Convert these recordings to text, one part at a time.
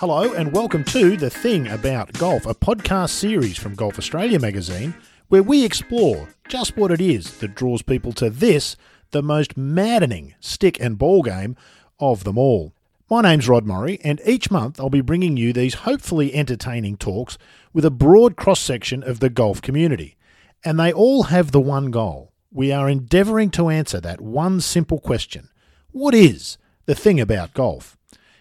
Hello, and welcome to The Thing About Golf, a podcast series from Golf Australia magazine where we explore just what it is that draws people to this, the most maddening stick and ball game of them all. My name's Rod Murray, and each month I'll be bringing you these hopefully entertaining talks with a broad cross section of the golf community. And they all have the one goal. We are endeavouring to answer that one simple question What is the thing about golf?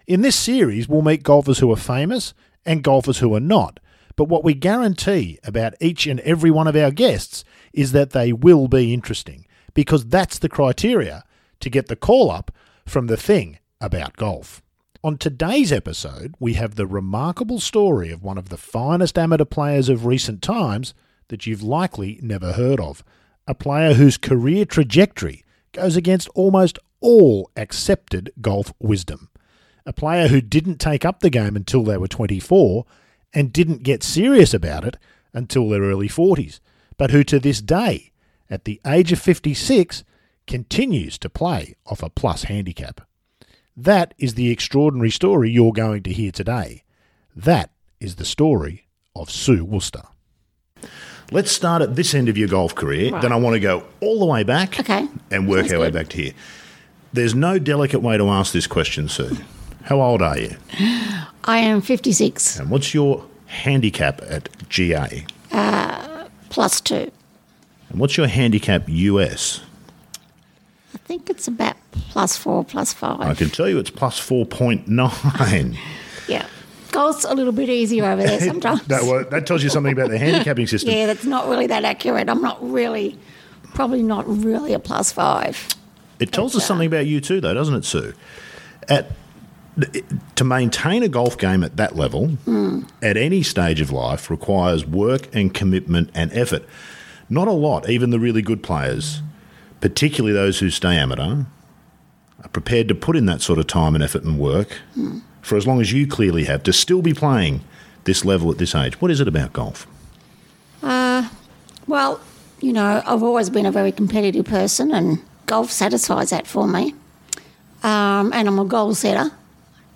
In this series, we'll meet golfers who are famous and golfers who are not. But what we guarantee about each and every one of our guests is that they will be interesting, because that's the criteria to get the call up from the thing about golf. On today's episode, we have the remarkable story of one of the finest amateur players of recent times that you've likely never heard of. A player whose career trajectory goes against almost all accepted golf wisdom a player who didn't take up the game until they were 24 and didn't get serious about it until their early 40s, but who to this day, at the age of 56, continues to play off a plus handicap. That is the extraordinary story you're going to hear today. That is the story of Sue Wooster. Let's start at this end of your golf career. Right. Then I want to go all the way back Okay. and work Sounds our way back to here. There's no delicate way to ask this question, Sue. How old are you? I am 56 And what's your handicap at GA? Uh, plus two. And what's your handicap US? I think it's about plus four, plus five. I can tell you it's plus 4.9. Yeah. Golf's a little bit easier over there sometimes. that, well, that tells you something about the handicapping system. yeah, that's not really that accurate. I'm not really, probably not really a plus five. It tells us something uh, about you too, though, doesn't it, Sue? At to maintain a golf game at that level, at any stage of life, requires work and commitment and effort. Not a lot. Even the really good players, particularly those who stay amateur, are prepared to put in that sort of time and effort and work for as long as you clearly have to still be playing this level at this age. What is it about golf? Well, you know, I've always been a very competitive person, and golf satisfies that for me. Um, and I'm a goal setter,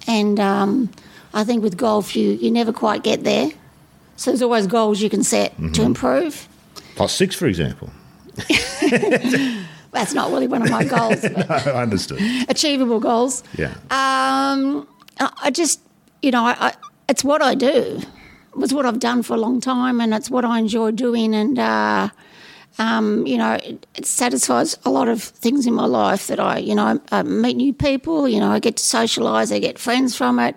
and um, I think with golf, you you never quite get there. So there's always goals you can set to improve. Plus six, for example. That's not really one of my goals, but I understood. achievable goals. Yeah. Um, I I just, you know, I, I, it's what I do. It's what I've done for a long time, and it's what I enjoy doing. And uh, um, you know, it, satisfies a lot of things in my life that I, you know, I meet new people. You know, I get to socialise. I get friends from it.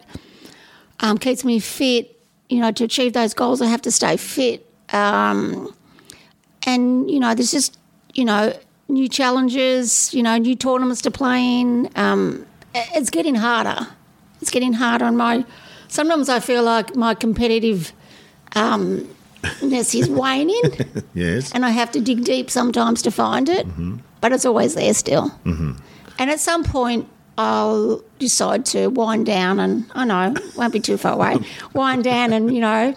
Um, keeps me fit. You know, to achieve those goals, I have to stay fit. Um, and you know, there's just, you know, new challenges. You know, new tournaments to play in. Um, it's getting harder. It's getting harder, on my sometimes I feel like my competitive um, he's is waning, Yes. and I have to dig deep sometimes to find it. But it's always there still. Mm-hmm. And at some point, I'll decide to wind down, and I know won't be too far away. wind down, and you know.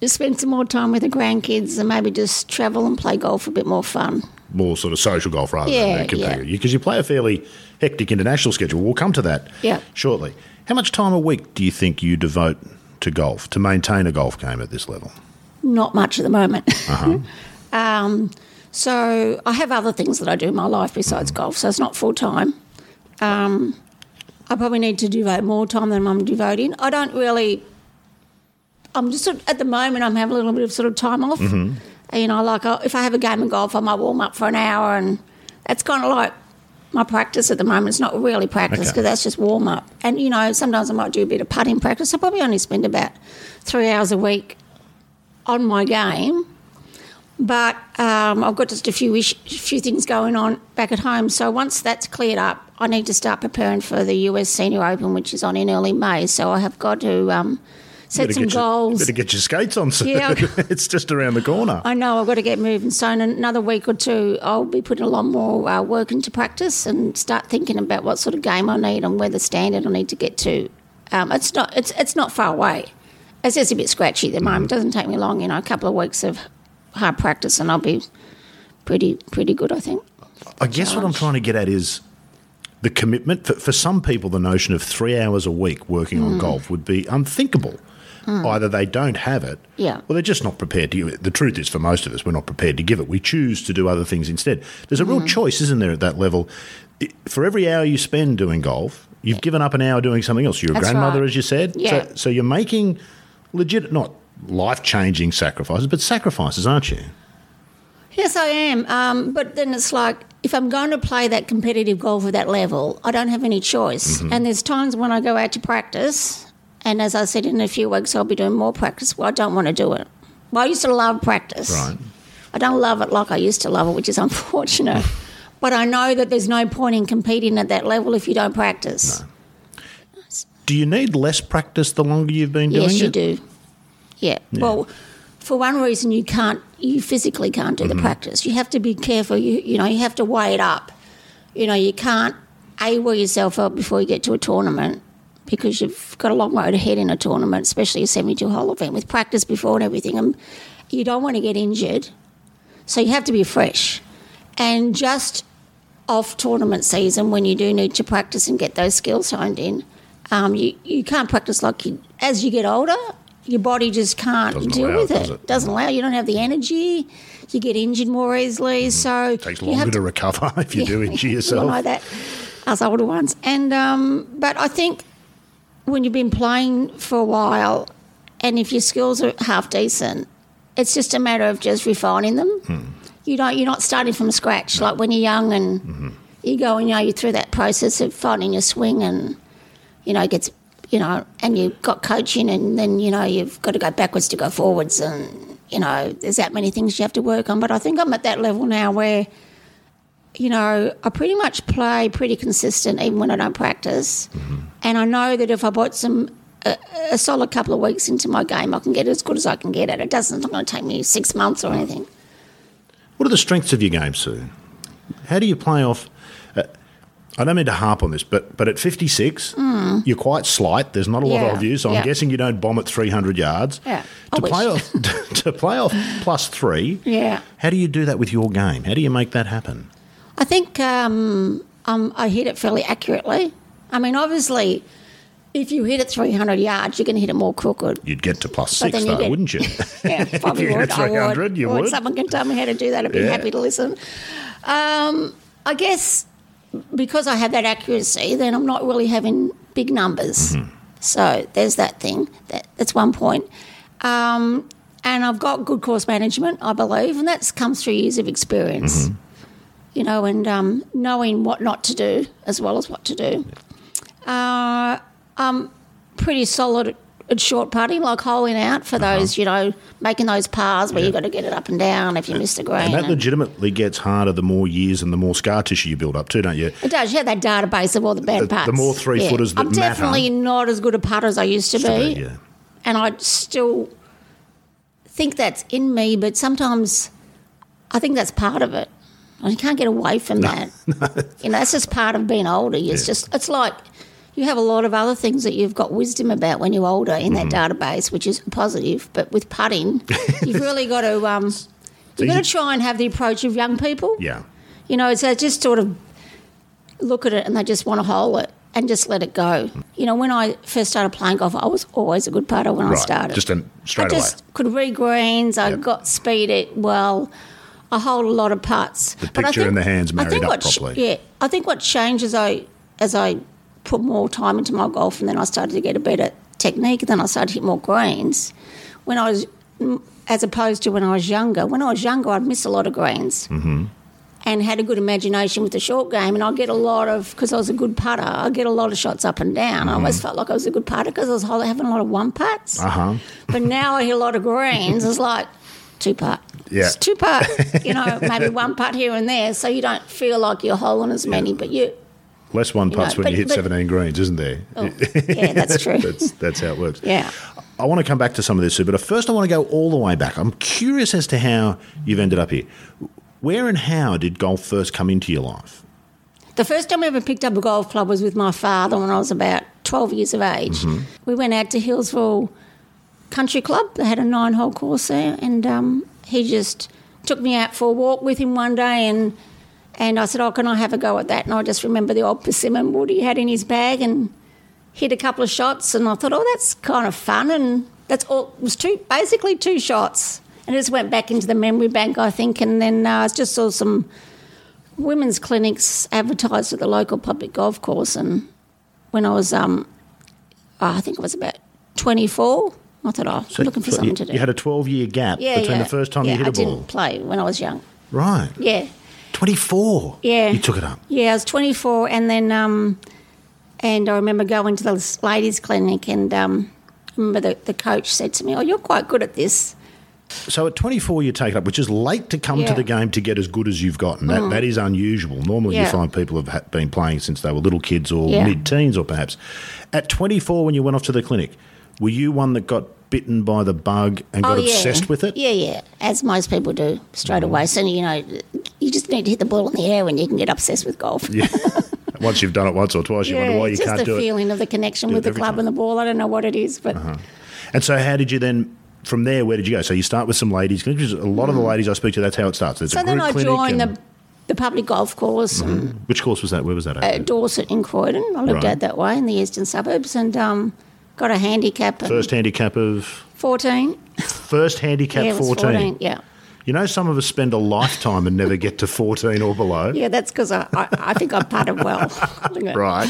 Just spend some more time with the grandkids and maybe just travel and play golf a bit more fun. more sort of social golf rather Yeah, than competitive. yeah. Because you play a fairly hectic international schedule. We'll come to that Yeah. shortly. How much time a week do you think you devote to golf to maintain a golf game at this level? Not much at the moment. um, so I have other things that I do in my life besides golf, so it's not full time. Um, I probably need to devote more time than I'm devoting. I don't really. I'm just sort of- at the moment. I'm having a little bit of sort of time off. You know, like uh, if I have a game of golf, I might warm up for an hour, and that's kind of like my practice at the moment. It's not really practice Okay. because that's just warm up. And you know, sometimes I might do a bit of putting practice. I probably only spend about three hours a week on my game, but um, I've got just a few ish, few things going on back at home. So once that's cleared up, I need to start preparing for the US Senior Open, which is on in early May. So I have got to um, set some get your- goals. better get your skates on. Yeah. it's just around the corner. I know I've got to get moving. So in another week or two, I'll be putting a lot more uh, work into practice and start thinking about what sort of game I need and where the standard I need to get to. Um, it's not it's it's not far away. It's just a bit scratchy at the moment. It doesn't take me long, you know, a couple of weeks of hard practice, and I'll be pretty pretty good, I think. I guess what I'm trying to get at is the commitment for, for some people, the notion of three hours a week working Mm. on golf would be unthinkable. Either they don't have it, Yeah. or they're just not prepared to give it. The truth is, for most of us, we're not prepared to give it. We choose to do other things instead. There's a real Mm. choice, isn't there, at that level? For every hour you spend doing golf, you've given up an hour doing something else. You're a That's grandmother, right. as you said. Yeah. So, so you're making legit, not life changing sacrifices, but sacrifices, aren't you? Yes, I am. Um, but then it's like if I'm going to play that competitive golf at that level, I don't have any choice. Mm-hmm. And there's times when I go out to practice, and as I said, in a few weeks I'll be doing more practice. Well, I don't want to do it. Well, I used to love practice. Right. I don't love it like I used to love it, which is unfortunate. but I know that there's no point in competing at that level if you don't practice. Do you need less practice the longer you've been doing it? Yes, you it? do. Yeah. Well, for one reason, you can't, you physically can't Mm-hmm. do the practice. You have to be careful. You, you know, you have to weigh it up. You know, you can't a wear yourself up before you get to a tournament because you've got a long road ahead in a tournament, especially a 72 hole event with practice before and everything. And you don't want to get injured, so you have to be fresh. And just off tournament season, when you do need to practice and get those skills honed in, um, you, you can't practice like you, as you get older. Your body just can't Doesn't deal allow with it, it. does it? Doesn't allow. You don't have the energy. You get injured more easily. So Mm-hmm. Takes you longer have to, recover if you do injure yourself. know that, as older ones. And um, but I think when you've been playing for a while, and if your skills are half decent, it's just a matter of just refining them. Hmm. You don't. You're not starting from scratch like when you're young and Mm-hmm. you go and you know you're through that process of finding your swing and you know it gets you know and you've got coaching and then you know you've got to go backwards to go forwards and you know there's that many things you have to work on. But I think I'm at that level now where you know, I pretty much play pretty consistent even when I don't practice. And I know that if I put some a, a solid couple of weeks into my game, I can get as good as I can get it. It doesn't. It's not going to take me six months or anything. What are the strengths of your game, Sue? How do you play off? Uh, I don't mean to harp on this, but but at 56, you're quite slight. There's not a lot. Yeah, of you, so I'm yeah. guessing you don't bomb at 300 yards. Yeah, I To play off to play off plus three. Yeah. How do you do that with your game? How do you make that happen? I think um, um, I hit it fairly accurately. I mean, obviously, if you hit it 300 yards, you're going to hit it more crooked. You'd get to plus six, though, get- wouldn't you? Yeah, probably you hit would. I 300, would. you Or would. Someone can tell me how to do that. I'd be Yeah. happy to listen. Um, I guess because I have that accuracy, then I'm not really having big numbers. Mm-hmm. So there's that thing. That, that's one point. Um, and I've got good course management, I believe, and that's come through years of experience. Mm-hmm. You know, and um, knowing what not to do as well as what to do. Uh, I'm pretty solid at, short putting, like holing out for Uh-huh. those, you know, making those pars where you've got to get it up and down if you miss the green. And that and- legitimately gets harder the more years and the more scar tissue you build up too, don't you? It does. You have that database of all the bad The- the more three-footers that I'm definitely matter. not as good a putter as I used to be, Yeah. and I still think that's in me. But sometimes I think that's part of it. I can't get away from that. You know, that's just part of being older. It's Yeah. just it's like you have a lot of other things that you've got wisdom about when you're older in Mm-hmm. that database, which is positive. But with putting, you've really got to um, you've got to try and have the approach of young people. Yeah. You know, so just sort of look at it and they just want to hole it and just let it go. You know, when I first started playing golf, I was always a good putter when I started. Just straight I away. just could read greens. I Yep. got speed it well. I hold a lot of putts. The picture think- and the hands I married think up what properly. yeah, I think what changed as I as I put more time into my golf, and then I started to get a better technique. And Then I started to hit more greens. When I was, mm, as opposed to when I was younger. When I was younger, I'd miss a lot of greens. Mm-hmm. And had a good imagination with the short game, and I'd get a lot of because I was a good putter. I'd get a lot of shots up and down. I always felt like I was a good putter because I was having a lot of one putts. Uh huh. But now I hit a lot of greens. It's like two putt. Yeah. It's two putt. You know, maybe one putt here and there, so you don't feel like you're holding as many. But you, Less one putts know, when but- you hit but- 17 greens, isn't there? oh, yeah, that's true. that's that's how it works. Yeah. I want to come back to some of this, Sue, but first I want to go all the way back. I'm curious as to how you've ended up here. Where and how did golf first come into your life? The first time I ever picked up a golf club was with my father when I was about 12 years of age. Mm-hmm. We went out to Healesville Country Club. They had a nine hole course there, and um, he just took me out for a walk with him one day and And I said, "Oh, can I have a go at that?" And I just remember the old persimmon wood he had in his bag, and hit a couple of shots. And I thought, "Oh, that's kind of fun." And that's all. It was two, basically two shots, and it just went back into the memory bank, I think. And then uh, I just saw some women's clinics advertised at the local public golf course, and when I was, um, I think it was about twenty four. I thought, oh, I'm looking for So something you, to do. you had a 12 year gap yeah, between yeah. the first time yeah, you hit a I ball. I didn't play when I was young. Right. Yeah, 24. Yeah. You took it up. yeah. I was 24, and then um, and I remember going to the ladies' clinic, and um, remember the, the coach said to me, "Oh, you're quite good at this." So at 24, you take it up, which is late to come to Yeah. Mm. the game to get as good as you've gotten. That, that is unusual. Normally, you find people have ha- been playing since they were little kids or Yeah. mid teens, or perhaps. At 24, when you went off to the clinic, were you one that got bitten by the bug and got oh, yeah. obsessed with it? Yeah, yeah, as most people do straight Mm. away. So you know, you just need to hit the ball in the air when you can get obsessed with golf. Yeah. Once you've done it once or twice, you wonder why you can't do it. Just the feeling of the connection do with the club time. Uh-huh. and the ball. I don't know what it is, but And so, how did you then? From there, where did you go? So you start with some ladies. Because a lot of the ladies I speak to, that's how it starts. There's Mm. so then I joined the the public golf course and Which course was that? Where was that at? at Dorset in Croydon. I lived Right. out that way in the eastern suburbs and um, got a handicap First handicap of 14. first handicap yeah, 14. 14. Yeah. You know, some of us spend a lifetime and never get to 14 or below. Yeah, that's because I, I, I think I putted well. Right.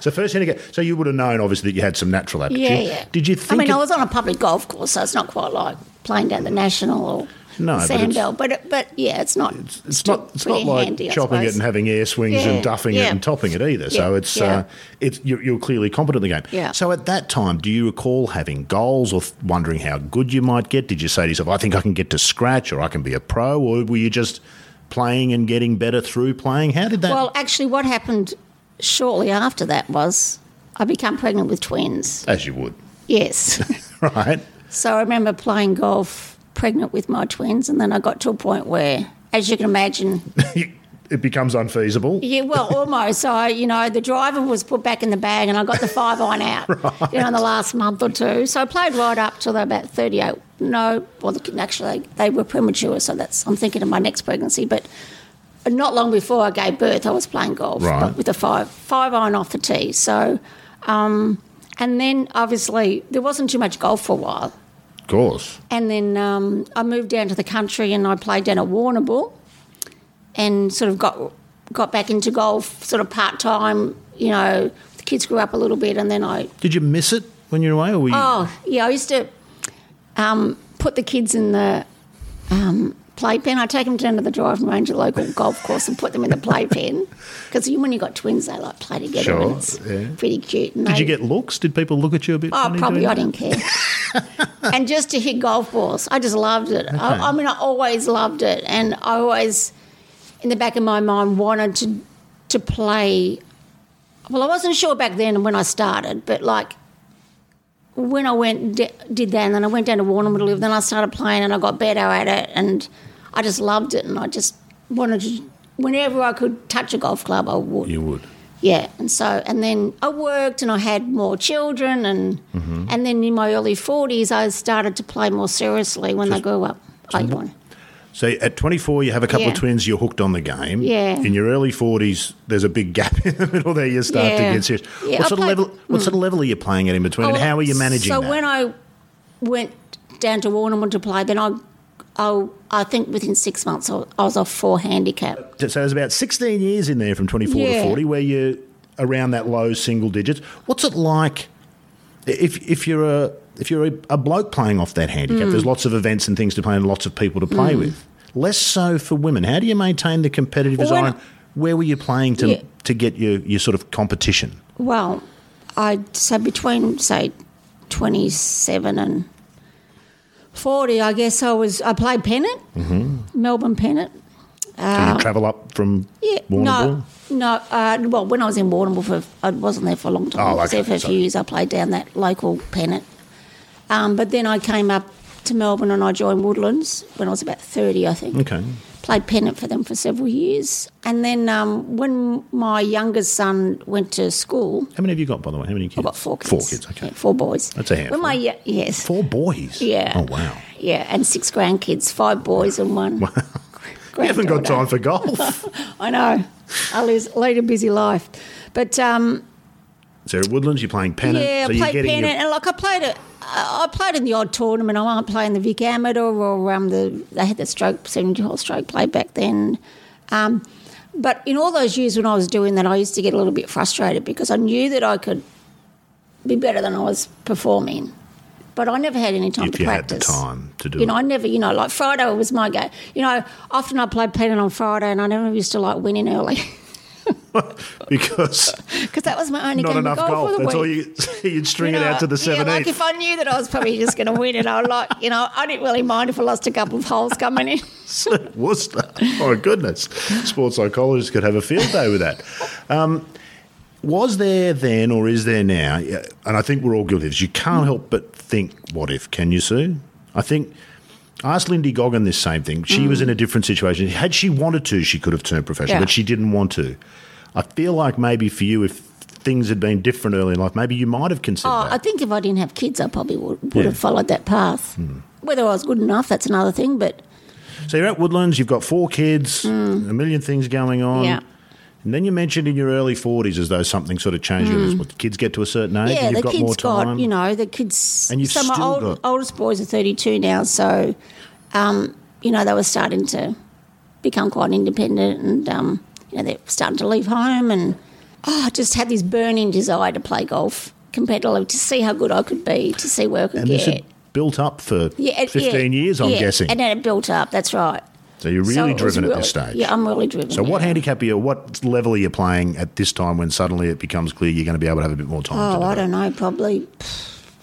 So first handicap. So you would have known, obviously, that you had some natural aptitude. Yeah, yeah. Did you think. I mean, it- I was on a public golf course, so it's not quite like playing down the national or No, the but it's- Sandbelt. But it, but yeah, it's not. it's not. It's not like handy, chopping it and having air swings Yeah, and duffing it and topping it either. So it's yeah. uh, it's you're, you're clearly competent in the game. Yeah. So at that time, do you recall having goals or wondering how good you might get? Did you say to yourself, "I think I can get to scratch," or "I can be a pro," or were you just playing and getting better through playing? How did that? Well, actually, what happened shortly after that was I became pregnant with twins. as you would, Yes. right? so I remember playing golf pregnant with my twins, and then I got to a point where, as you can imagine, it becomes unfeasible. Yeah, well, almost. So, you know, the driver was put back in the bag and I got the five iron out, you know, in the last month or two. So I played right up till about 38. No, well, the- actually, they were premature, so that's, I'm thinking of my next pregnancy. But not long before I gave birth, I was playing golf Right. but with a five, five iron off the tee. So, um, and then obviously there wasn't too much golf for a while. Of course. And then um, I moved down to the country and I played down at Warrnambool and sort of got got back into golf sort of part time. You know, the kids grew up a little bit and then I Did you miss it when you were away, or were you? oh yeah I used to um, put the kids in the um, playpen. I take them down to the driving range the local golf course and put them in the playpen because when you got twins they like play together Sure, and it's yeah. pretty cute. And Did they- you get looks? Did people look at you a bit? Oh, probably I didn't care. and just to hit golf balls, I just loved it. I, I mean, I always loved it, and I always, in the back of my mind, wanted to to play. Well, I wasn't sure back then when I started, but like when I went did that, and then I went down to Warrnambool to live. Then I started playing, and I got better at it, and I just loved it, and I just wanted to. Whenever I could touch a golf club, I would. You would. Yeah, and so and then I worked and I had more children and Mm-hmm. and then in my early forties I started to play more seriously when they grew up. I won. So at 24, you have a couple of twins. You're hooked on the game. Yeah. In your early 40s, there's a big gap in the middle there. You start to get serious. Yeah, what I sort of level? What sort of level are you playing at in between, and Oh, how are you managing So that? when I went down to Warrnambool to play, then I, I, I think within six months I I was off four handicap. so there's about 16 years in there from 24 to 40 where you're around that low single digits. What's it like if if you're a if you're a, a bloke playing off that handicap? Mm. There's lots of events and things to play and lots of people to play with. Less so for women. How do you maintain the competitive Well, design? Where were you playing to Yeah. to get your, your sort of competition? Well, I'd say between say twenty seven and forty, I guess I was. I played pennant, Mm-hmm. Melbourne pennant. Can you travel up from Uh, Yeah, Warrnambool? no, no. Uh, well, when I was in Warrnambool, for I wasn't there for a long time. Oh, I was there for a few years. I played down that local pennant. Um, but then I came up to Melbourne and I joined Woodlands when I was about thirty, I think. Okay. Played pennant for them for several years, and then um, when my youngest son went to school, How many have you got, by the way? How many kids? I've got four kids. Four kids, okay. Yeah, four boys. That's a handful. When my yes, Four boys? Yeah. Oh, wow. yeah, and six grandkids, five boys and one Wow. You haven't got time for golf. I know. I lead, lead a busy life. But um, so at Woodlands, you're playing pennant. yeah, so I played pennant, your, and like I played it. I played in the odd tournament. I might play in the Vic Amateur or um, the they had the stroke seventy hole stroke play back then. Um, but in all those years when I was doing that, I used to get a little bit frustrated because I knew that I could be better than I was performing. But I never had any time if to you had the time to do You know, it. I never, you know, like Friday was my game. You know, often I played pennant on Friday, and I never used to like winning early because because that was my only not game enough of golf. golf. for the That's all you. You'd string You it out to the Yeah, like if I knew that I was probably just going to win it, I like, you know, I didn't really mind if I lost a couple of holes coming in. Wooster. my goodness. Sports psychologists could have a field day with that. Um, was there then, or is there now? And I think we're all guilty of this. You can't help but think, what if? Can you, Sue? I think. I asked Lindy Goggin this same thing. She was in a different situation. Had she wanted to, she could have turned professional, Yeah. but she didn't want to. I feel like maybe for you, if things had been different early in life, maybe you might have considered Oh, that. I think if I didn't have kids, I probably would, would Yeah. have followed that path. Whether I was good enough, that's another thing, but So you're at Woodlands, you've got four kids, a million things going on. Mm. Yeah. And then you mentioned in your early 40s as though something sort of changed. Mm. What, the kids get to a certain age yeah, and the you've got more kids time. got, you know, the kids. And you've so my old, got- oldest boys are 32 now, so, um, you know, they were starting to become quite independent and, um, you know, they're starting to leave home and, oh, I just had this burning desire to play golf competitively, to see how good I could be, to see where I could and get. this had built up for Yeah, it- 15 yeah, years, I'm yeah, guessing. And then it built up, that's right. So you're really was driven at this stage. Yeah, I'm really driven. so what yeah. handicap are you, what level are you playing at this time when suddenly it becomes clear you're going to be able to have a bit more time? Oh, to I don't know, probably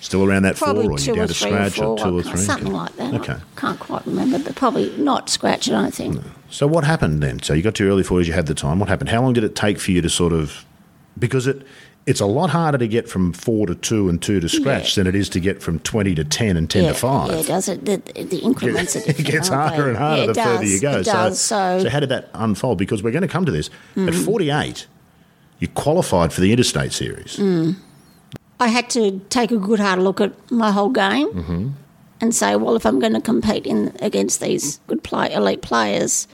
Still around that four or you're down to scratch or two or three? something like that. Okay. I can't quite remember, but probably not scratch. I don't think. So what happened then? So you got to your early 40s, you had the time. What happened? How long did it take for you to sort of because it it's a lot harder to get from 4 to 2 and 2 to scratch Yeah. than it is to get from 20 to 10 and 10 yeah, to 5. Yeah, does it? The, the increments it gets harder and harder Yeah, it the further you go. It does. So, so how did that unfold? Because we're going to come to this. At Mm. 48, you qualified for the Interstate Series. Mm. I had to take a good hard look at my whole game Mm-hmm. and say, well, if I'm going to compete in against these good play, elite players,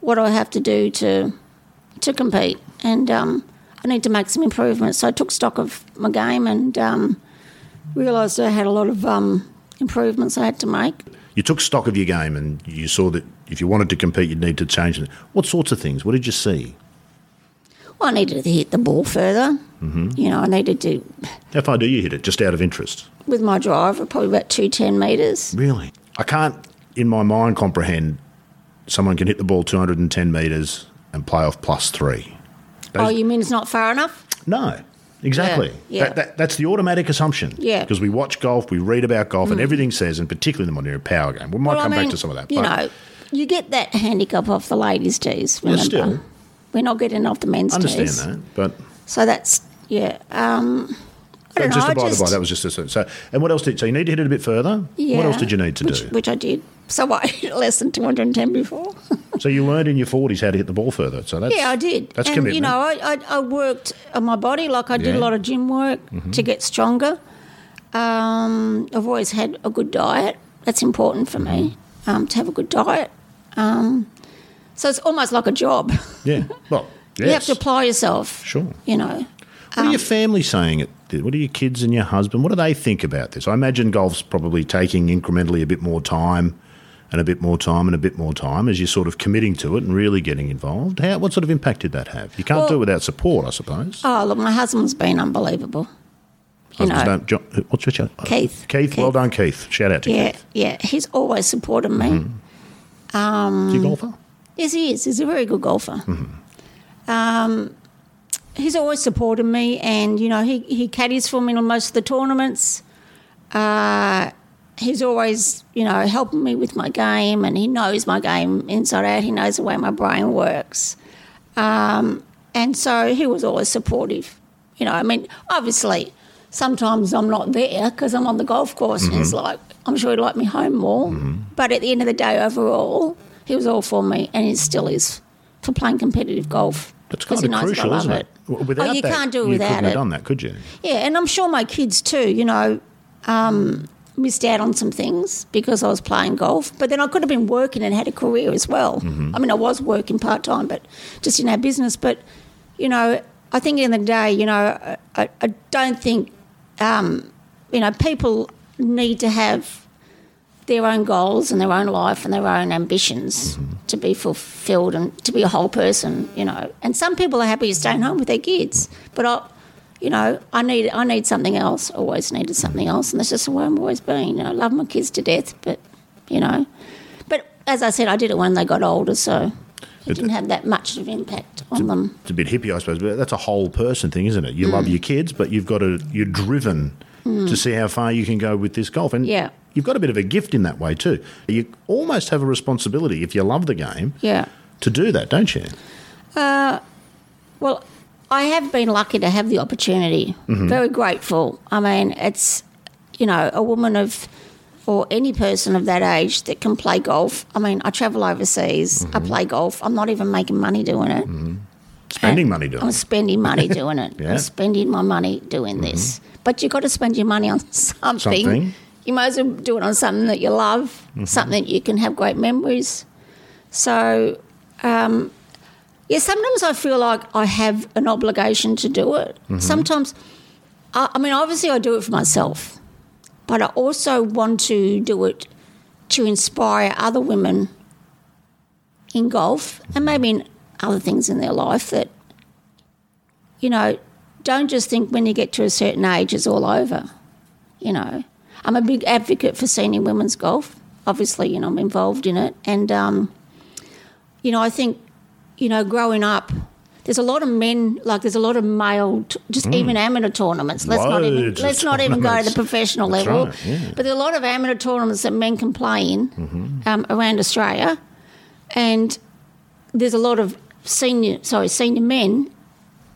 what do I have to do to to compete? And um, I need to make some improvements. So I took stock of my game and um, realised I had a lot of um, improvements I had to make. You took stock of your game and you saw that if you wanted to compete, you'd need to change it. What sorts of things? What did you see? Well, I needed to hit the ball further. Mm-hmm. You know, I needed to, How far do you hit it, just out of interest? with my driver, probably about 210 metres. Really? I can't, in my mind, comprehend someone can hit the ball 210 metres and play off plus three. Oh, you mean it's not far enough? No, exactly. Yeah, yeah. That, that, that's the automatic assumption. Yeah. Because we watch golf, we read about golf, and everything says, and particularly in the modern power game. We might Well, I come back to some of that. You know, you get that handicap off the ladies' tees. Yeah, still. we're not getting off the men's understand tees. that. But So that's yeah. Um, I don't just know. a by I the just, by, that was just a, so. And what else did so you need to hit it a bit further? yeah, What else did you need to which, do? Which I did. So I than two hundred and ten before. So you learned in your forties how to hit the ball further. So that's yeah, I did. That's and, commitment. You know, I, I, I worked on my body. Like I did Yeah. Mm-hmm. a lot of gym work to get stronger. Um, I've always had a good diet. That's important for me Mm-hmm. um, to have a good diet. Um, so it's almost like a job. yeah. Well, yes. You have to apply yourself. Sure. You know. What are your family saying? At, what are your kids and your husband? What do they think about this? I imagine golf's probably taking incrementally a bit more time, and a bit more time, and a bit more time as you're sort of committing to it and really getting involved. How, what sort of impact did that have? You can't Well- do it without support, I suppose. Oh, look, my husband's been unbelievable. You know, John, what's your ch- Keith. Keith, well done, Keith. Shout out to yeah, Keith. yeah. Yeah. He's always supported me. Is he a golfer? Yes, he is. He's a very good golfer. Um, he's always supported me, and you know, he he caddies for me in most of the tournaments. Uh, he's always, you know, helping me with my game, and he knows my game inside out. He knows the way my brain works, um, and so he was always supportive. You know, I mean, obviously, sometimes I'm not there because I'm on the golf course, and he's like, I'm sure he'd like me home more. But at the end of the day, overall, he was all for me, and he still is for playing competitive golf. That's kind of crucial, isn't it? W- Without oh, you that, can't do it you without couldn't have done that, could you? Yeah, and I'm sure my kids too. You know, um, missed out on some things because I was playing golf. But then I could have been working and had a career as well. I mean, I was working part time, but just in our business. But you know, I think in the day, you know, I, I don't think, um, you know, people need to have their own goals and their own life and their own ambitions to be fulfilled and to be a whole person, you know. And some people are happy staying home with their kids, but I, you know, I need I need something else. Always needed something else, and that's just the way I've always been. You know, I love my kids to death, but you know, but as I said, I did it when they got older, so it didn't have that much of an impact on them. It's a bit hippie, I suppose, but that's a whole person thing, isn't it? You love your kids, but you've got to you're driven to see how far you can go with this golf, and Yeah. you've got a bit of a gift in that way too. You almost have a responsibility if you love the game Yeah. to do that, don't you? Uh, Well, I have been lucky to have the opportunity. Mm-hmm. Very grateful. I mean, it's, you know, a woman of, or any person of that age that can play golf. I mean, I travel overseas, I mm-hmm. play golf. I'm not even making money doing it. Mm-hmm. Spending money doing it. I'm spending money doing it. Yeah. I'm spending my money doing this. But you've got to spend your money on something. Something. You might as well do it on something that you love, something that you can have great memories. So, um, yeah, sometimes I feel like I have an obligation to do it. Sometimes, I, I mean, obviously I do it for myself, but I also want to do it to inspire other women in golf and maybe in other things in their life that, you know, don't just think when you get to a certain age it's all over. You know, I'm a big advocate for senior women's golf. Obviously, you know, I'm involved in it. And, um, you know, I think, you know, growing up, there's a lot of men, like there's a lot of male, t- just even amateur tournaments. Let's not even let's not even go to the professional That's level. right, yeah. But there are a lot of amateur tournaments that men can play in um, around Australia, and there's a lot of senior, sorry, senior men,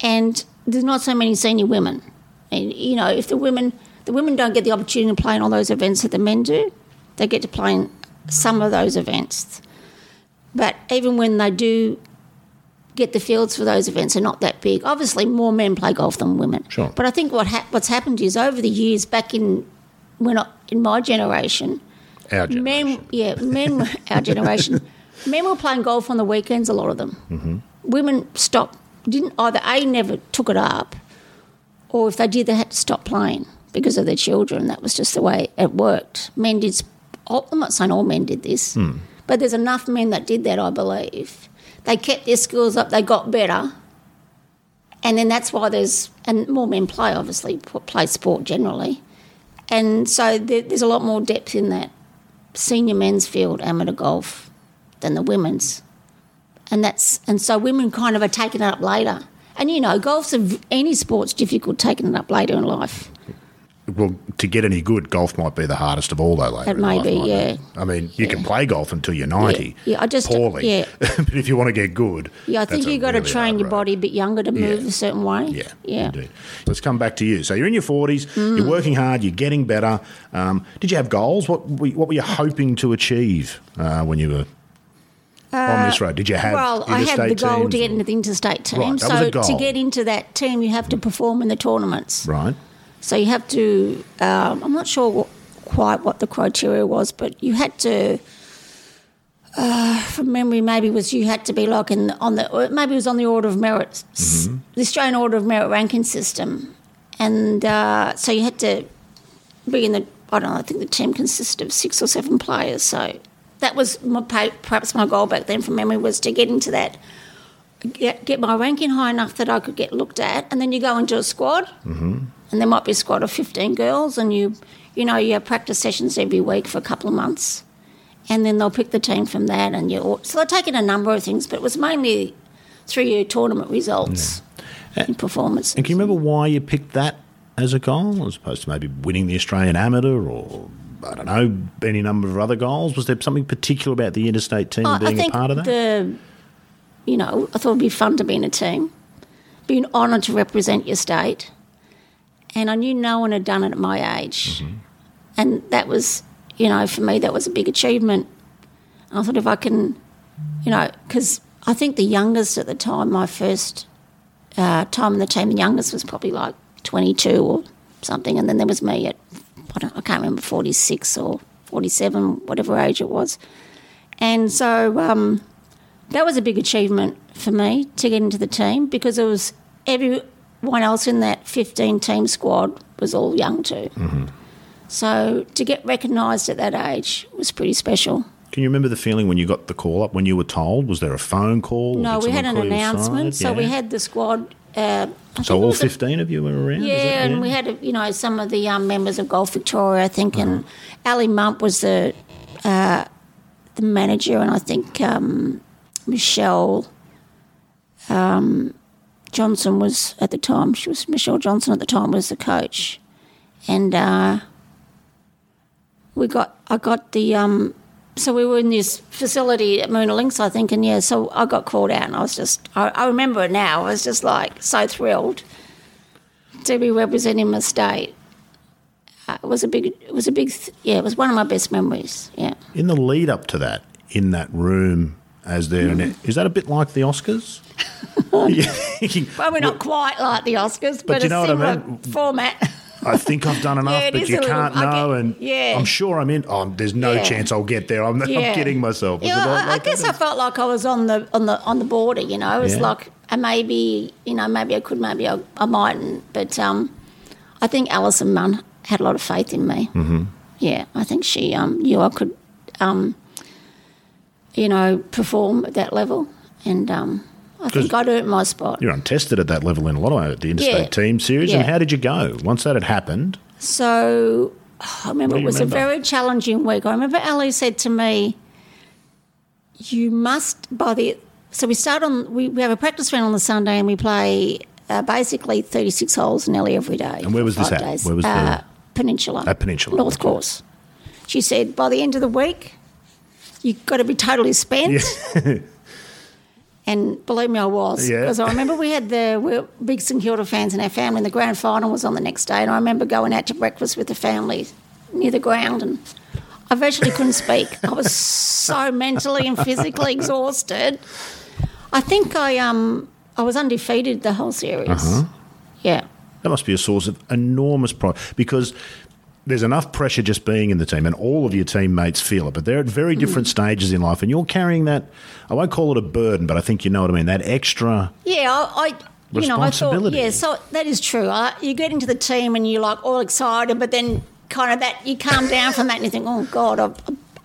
and there's not so many senior women. And you know, if the women, the women don't get the opportunity to play in all those events that the men do, they get to play in some of those events. But even when they do get the fields for those events, they're not that big. Obviously, more men play golf than women. Sure. But I think what ha- what's happened is over the years, back in when I, in my generation, Our generation. men, yeah, men, were- our generation, men were playing golf on the weekends. A lot of them. Mm-hmm. Women stopped. Didn't either a never took it up, or if they did, they had to stop playing because of their children. That was just the way it worked. Men did. I'm not saying all men did this, but there's enough men that did that. I believe they kept their skills up. They got better. And then that's why there's, and more men play, obviously, play sport generally. And so there, there's a lot more depth in that senior men's field, amateur golf, than the women's. And that's and so women kind of are taking it up later. And you know, golf's any sport's difficult taking it up later in life. Well, to get any good, golf might be the hardest of all, though. Later It may life, be, yeah. it? I mean, you can play golf until you're ninety. Yeah, I just- poorly. yeah. but if you want to get good, Yeah, I think a you've got to train your road. body a bit younger to move Yeah. a certain way. Yeah, yeah. indeed. Let's come back to you. So you're in your 40s, Mm. you're working hard, you're getting better. Um, did you have goals? What were, what were you hoping to achieve uh, when you were on this road? Did you have Well, I had the goal to get into the interstate team. Right, so was a goal. to get into that team, you have to perform in the tournaments. Right. So you have to. Um, I'm not sure what, quite what the criteria was, but you had to. Uh, from memory, maybe was you had to be like in on the or maybe it was on the order of merit, s- the Australian order of merit ranking system, and uh, so you had to be in the. I don't know. I think the team consisted of six or seven players. So that was my perhaps my goal back then, from memory, was to get into that get, get my ranking high enough that I could get looked at, and then you go into a squad, mm-hmm. And there might be a squad of fifteen girls, and you, you know, you have practice sessions every week for a couple of months, and then they'll pick the team from that, and you. So they're taking a number of things, but it was mainly three-year tournament results and performance. And can you remember why you picked that as a goal as opposed to maybe winning the Australian Amateur or, I don't know, any number of other goals? Was there something particular about the interstate team I- being a part of that? the, you know, I thought it'd be fun to be in a team, be an honour to represent your state, and I knew no one had done it at my age, Mm-hmm. and that was, you know, for me that was a big achievement. I thought if I can, you know, because I think the youngest at the time, my first uh, time in the team, the youngest was probably like twenty two or something, and then there was me at I, I can't remember, 46 or 47, whatever age it was. And so um, that was a big achievement for me to get into the team because it was everyone else in that 15 team squad was all young too. So to get recognised at that age was pretty special. Can you remember the feeling when you got the call up, when you were told? Was there a phone call? No, we had an someone call you announcement. aside? So we had the squad. Uh, So all was a- 15 of you were around? Yeah, that- and we had, you know, some of the um, members of Golf Victoria, I think, and Uh-huh. Ali Munn was the uh, the manager, and I think um, Michelle um, Johnson was at the time. She was Michelle Johnson at the time was the coach, and uh, we got I got the um, so we were in this facility at Moonah Links, I think, and yeah, so I got called out, and I was just I, I remember it now. I was just like so thrilled to be representing my state. Uh, it was a big, it was a big, yeah, it was one of my best memories. Yeah, In the lead up to that, in that room, as there, and is that a bit like the Oscars? Thinking, probably not quite like the Oscars, but, you a know what I similar mean? format. I think I've done enough, Yeah, but you can't I get- know, and yeah. I'm sure I'm in. Oh, there's no Yeah. chance I'll get there. I'm, I'm kidding myself. Yeah, it like I, I guess I felt like I was on the on the on the border. You know, it was Yeah. like uh, maybe you know maybe I could, maybe I, I mightn't. But um, I think Alison Munn had a lot of faith in me. Mm-hmm. Yeah, I think she um, knew I could, um, you know, perform at that level, and um, I think I'd earned my spot. You're untested at that level in a lot of the interstate Yeah. team series. And how did you go once that had happened? So I remember it was remember? a very challenging week. I remember Ali said to me, "You must by the." So we start on. We, we have a practice round on the Sunday, and we play uh, basically thirty six holes nearly every day. And where was this at? Days. Where was the- uh, Peninsula? At Peninsula, North okay. Course. She said by the end of the week, you've got to be totally spent. And believe me, I was. Yeah. Because I remember we had the we were big St Kilda fans in our family, and the grand final was on the next day. And I remember going out to breakfast with the family near the ground, and I virtually couldn't speak. I was so mentally and physically exhausted. I think I um I was undefeated the whole series. Uh-huh. Yeah. That must be a source of enormous pride because there's enough pressure just being in the team, and all of your teammates feel it. But they're at very different stages in life, and you're carrying that. I won't call it a burden, but I think you know what I mean. That extra. Yeah, I, I you know, I thought, yeah, so that is true. I, you get into the team and you're like all excited, but then kind of that you calm down from that and you think, oh God, I,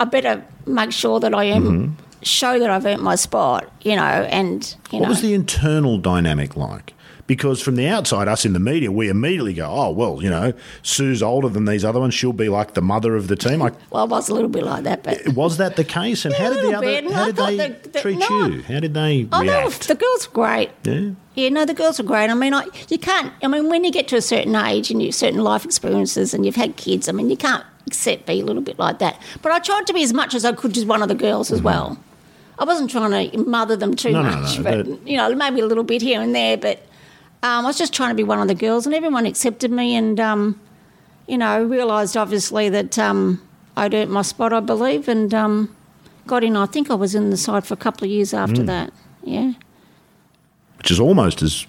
I better make sure that I am Mm-hmm. show that I've earned my spot, you know, and you What know, was the internal dynamic like? Because from the outside, us in the media, we immediately go, "Oh, well, you know, Sue's older than these other ones. She'll be like the mother of the team." Like, well, I was a little bit like that, but was that the case? And Yeah, how did the other? bit, How did they that- that- treat no. you? How did they oh, no, the girls were great. yeah. Yeah, no, the girls are great. I mean, I, you can't. I mean, when you get to a certain age and you certain life experiences and you've had kids, I mean, you can't accept be a little bit like that. But I tried to be as much as I could, just one of the girls as mm-hmm. well. I wasn't trying to mother them too. No, no, much, no, but but- you know, maybe a little bit here and there. But um, I was just trying to be one of the girls, and everyone accepted me, and um, you know, realised obviously that um, I'd earned my spot, I believe, and um, got in. I think I was in the side for a couple of years after Mm. that. Yeah. which is almost as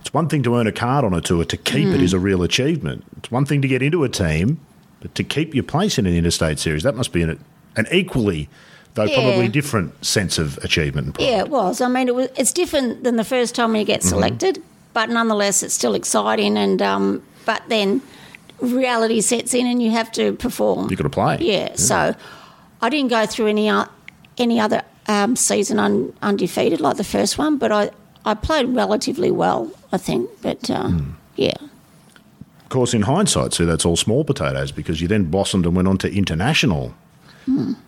it's one thing to earn a card on a tour to keep Mm. it is a real achievement it's one thing to get into a team but to keep your place in an interstate series that must be an, an equally though Yeah. probably different sense of achievement. Yeah, it was. I mean, it was. It's different than the first time you Mm-hmm. get selected, but nonetheless, it's still exciting. And um, but then reality sets in, and you have to perform. you got to play Yeah. So I didn't go through any any other um, season un, undefeated like the first one, but I I played relatively well, I think. But uh, Hmm. yeah, of course in hindsight so that's all small potatoes because you then blossomed and went on to international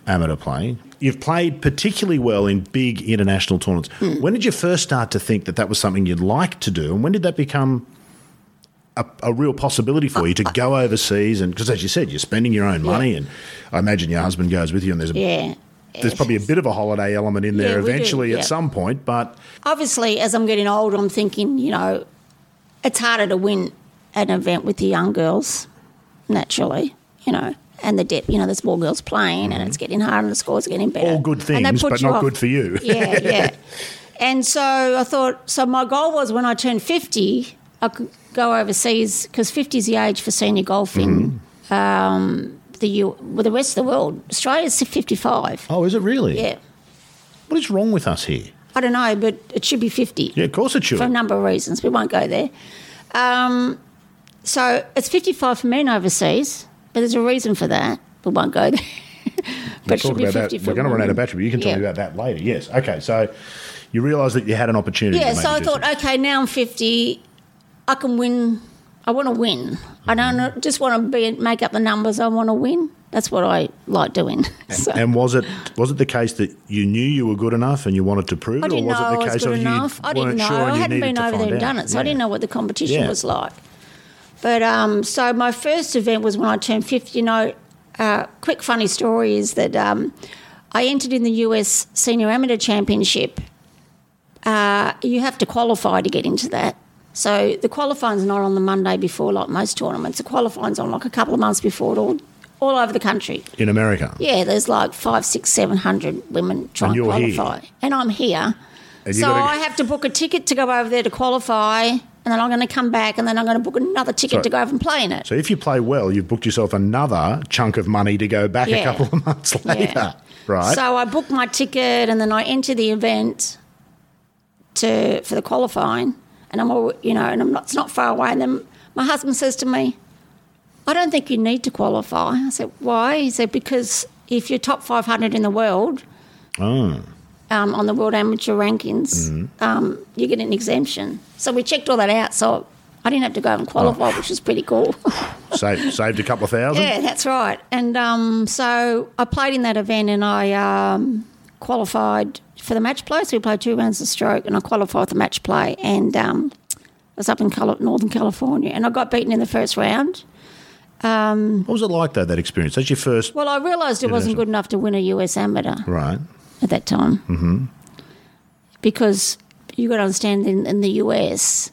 Amateur playing. you've played particularly well in big international tournaments when did you first start to think that that was something you'd like to do and when did that become a, a real possibility for you to go overseas and because as you said you're spending your own money and i imagine your husband goes with you and there's a, yeah. there's probably a bit of a holiday element in there Yeah, we do, eventually yeah. at some point but obviously, as I'm getting older, I'm thinking, you know, it's harder to win an event with the young girls, naturally, you know, and the depth, you know, there's more girls playing and it's getting harder and the scores are getting better. all good things but not off. good for you Yeah, yeah. and so I thought, so my goal was when I turned 50, I could, go overseas because 50 is the age for senior golfing. Mm-hmm. Um, the U, well, the rest of the world, Australia's 55. Oh, is it really? Yeah, What is wrong with us here? I don't know, but it should be 50 Yeah, of course it should. for a number of reasons. We won't go there. Um, so it's 55 for men overseas, but there's a reason for that. We won't go there. should Talk about that. We're going to run out of battery, but you can tell me about that later. Yes. Okay. So you realised that you had an opportunity. Yeah, so I thought, okay, now I'm 50, I can win. I want to win. I Mm-hmm. don't just want to be make up the numbers. I want to win. That's what I like doing. So, And was it was it the case that you knew you were good enough and you wanted to prove it, or was it the was case of enough. you I didn't know. sure and I hadn't been over there and out? done it, so I didn't know what the competition Yeah. was like. But um, so my first event was when I turned 50. You know, uh, quick funny story is that um, I entered in the US Senior Amateur Championship. Uh, you have to qualify to get into that. So the qualifying's not on the Monday before, like most tournaments. The qualifying's on like a couple of months before, it all, all over the country. in America. Yeah, there's like five, six, seven hundred women trying to you're here. qualify, and I'm here. And so gotta- I have to book a ticket to go over there to qualify, and then I'm going to come back, and then I'm going to book another ticket So- to go over and play in it. So if you play well, you've booked yourself another chunk of money to go back a couple of months later, right? So I booked my ticket, and then I enter the event to for the qualifying, and I'm all you know, and I'm not, it's not far away. And then my husband says to me, "I don't think you need to qualify." I said, "Why?" He said, "Because if you're top 500 in the world." oh, um, on the World Amateur Rankings, Mm-hmm. um, you get an exemption. So we checked all that out. So I didn't have to go and qualify, Oh. which was pretty cool. saved, saved a couple of thousand. yeah, that's right. And um, so I played in that event and I um, qualified for the match play. So we played two rounds of stroke and I qualified for the match play. And um, I was up in Northern California and I got beaten in the first round. What was it like though? That experience? That's your first, Well, I realised it wasn't good enough to win a US amateur. right? At that time. Mm-hmm. Because you got to understand, in, in the US,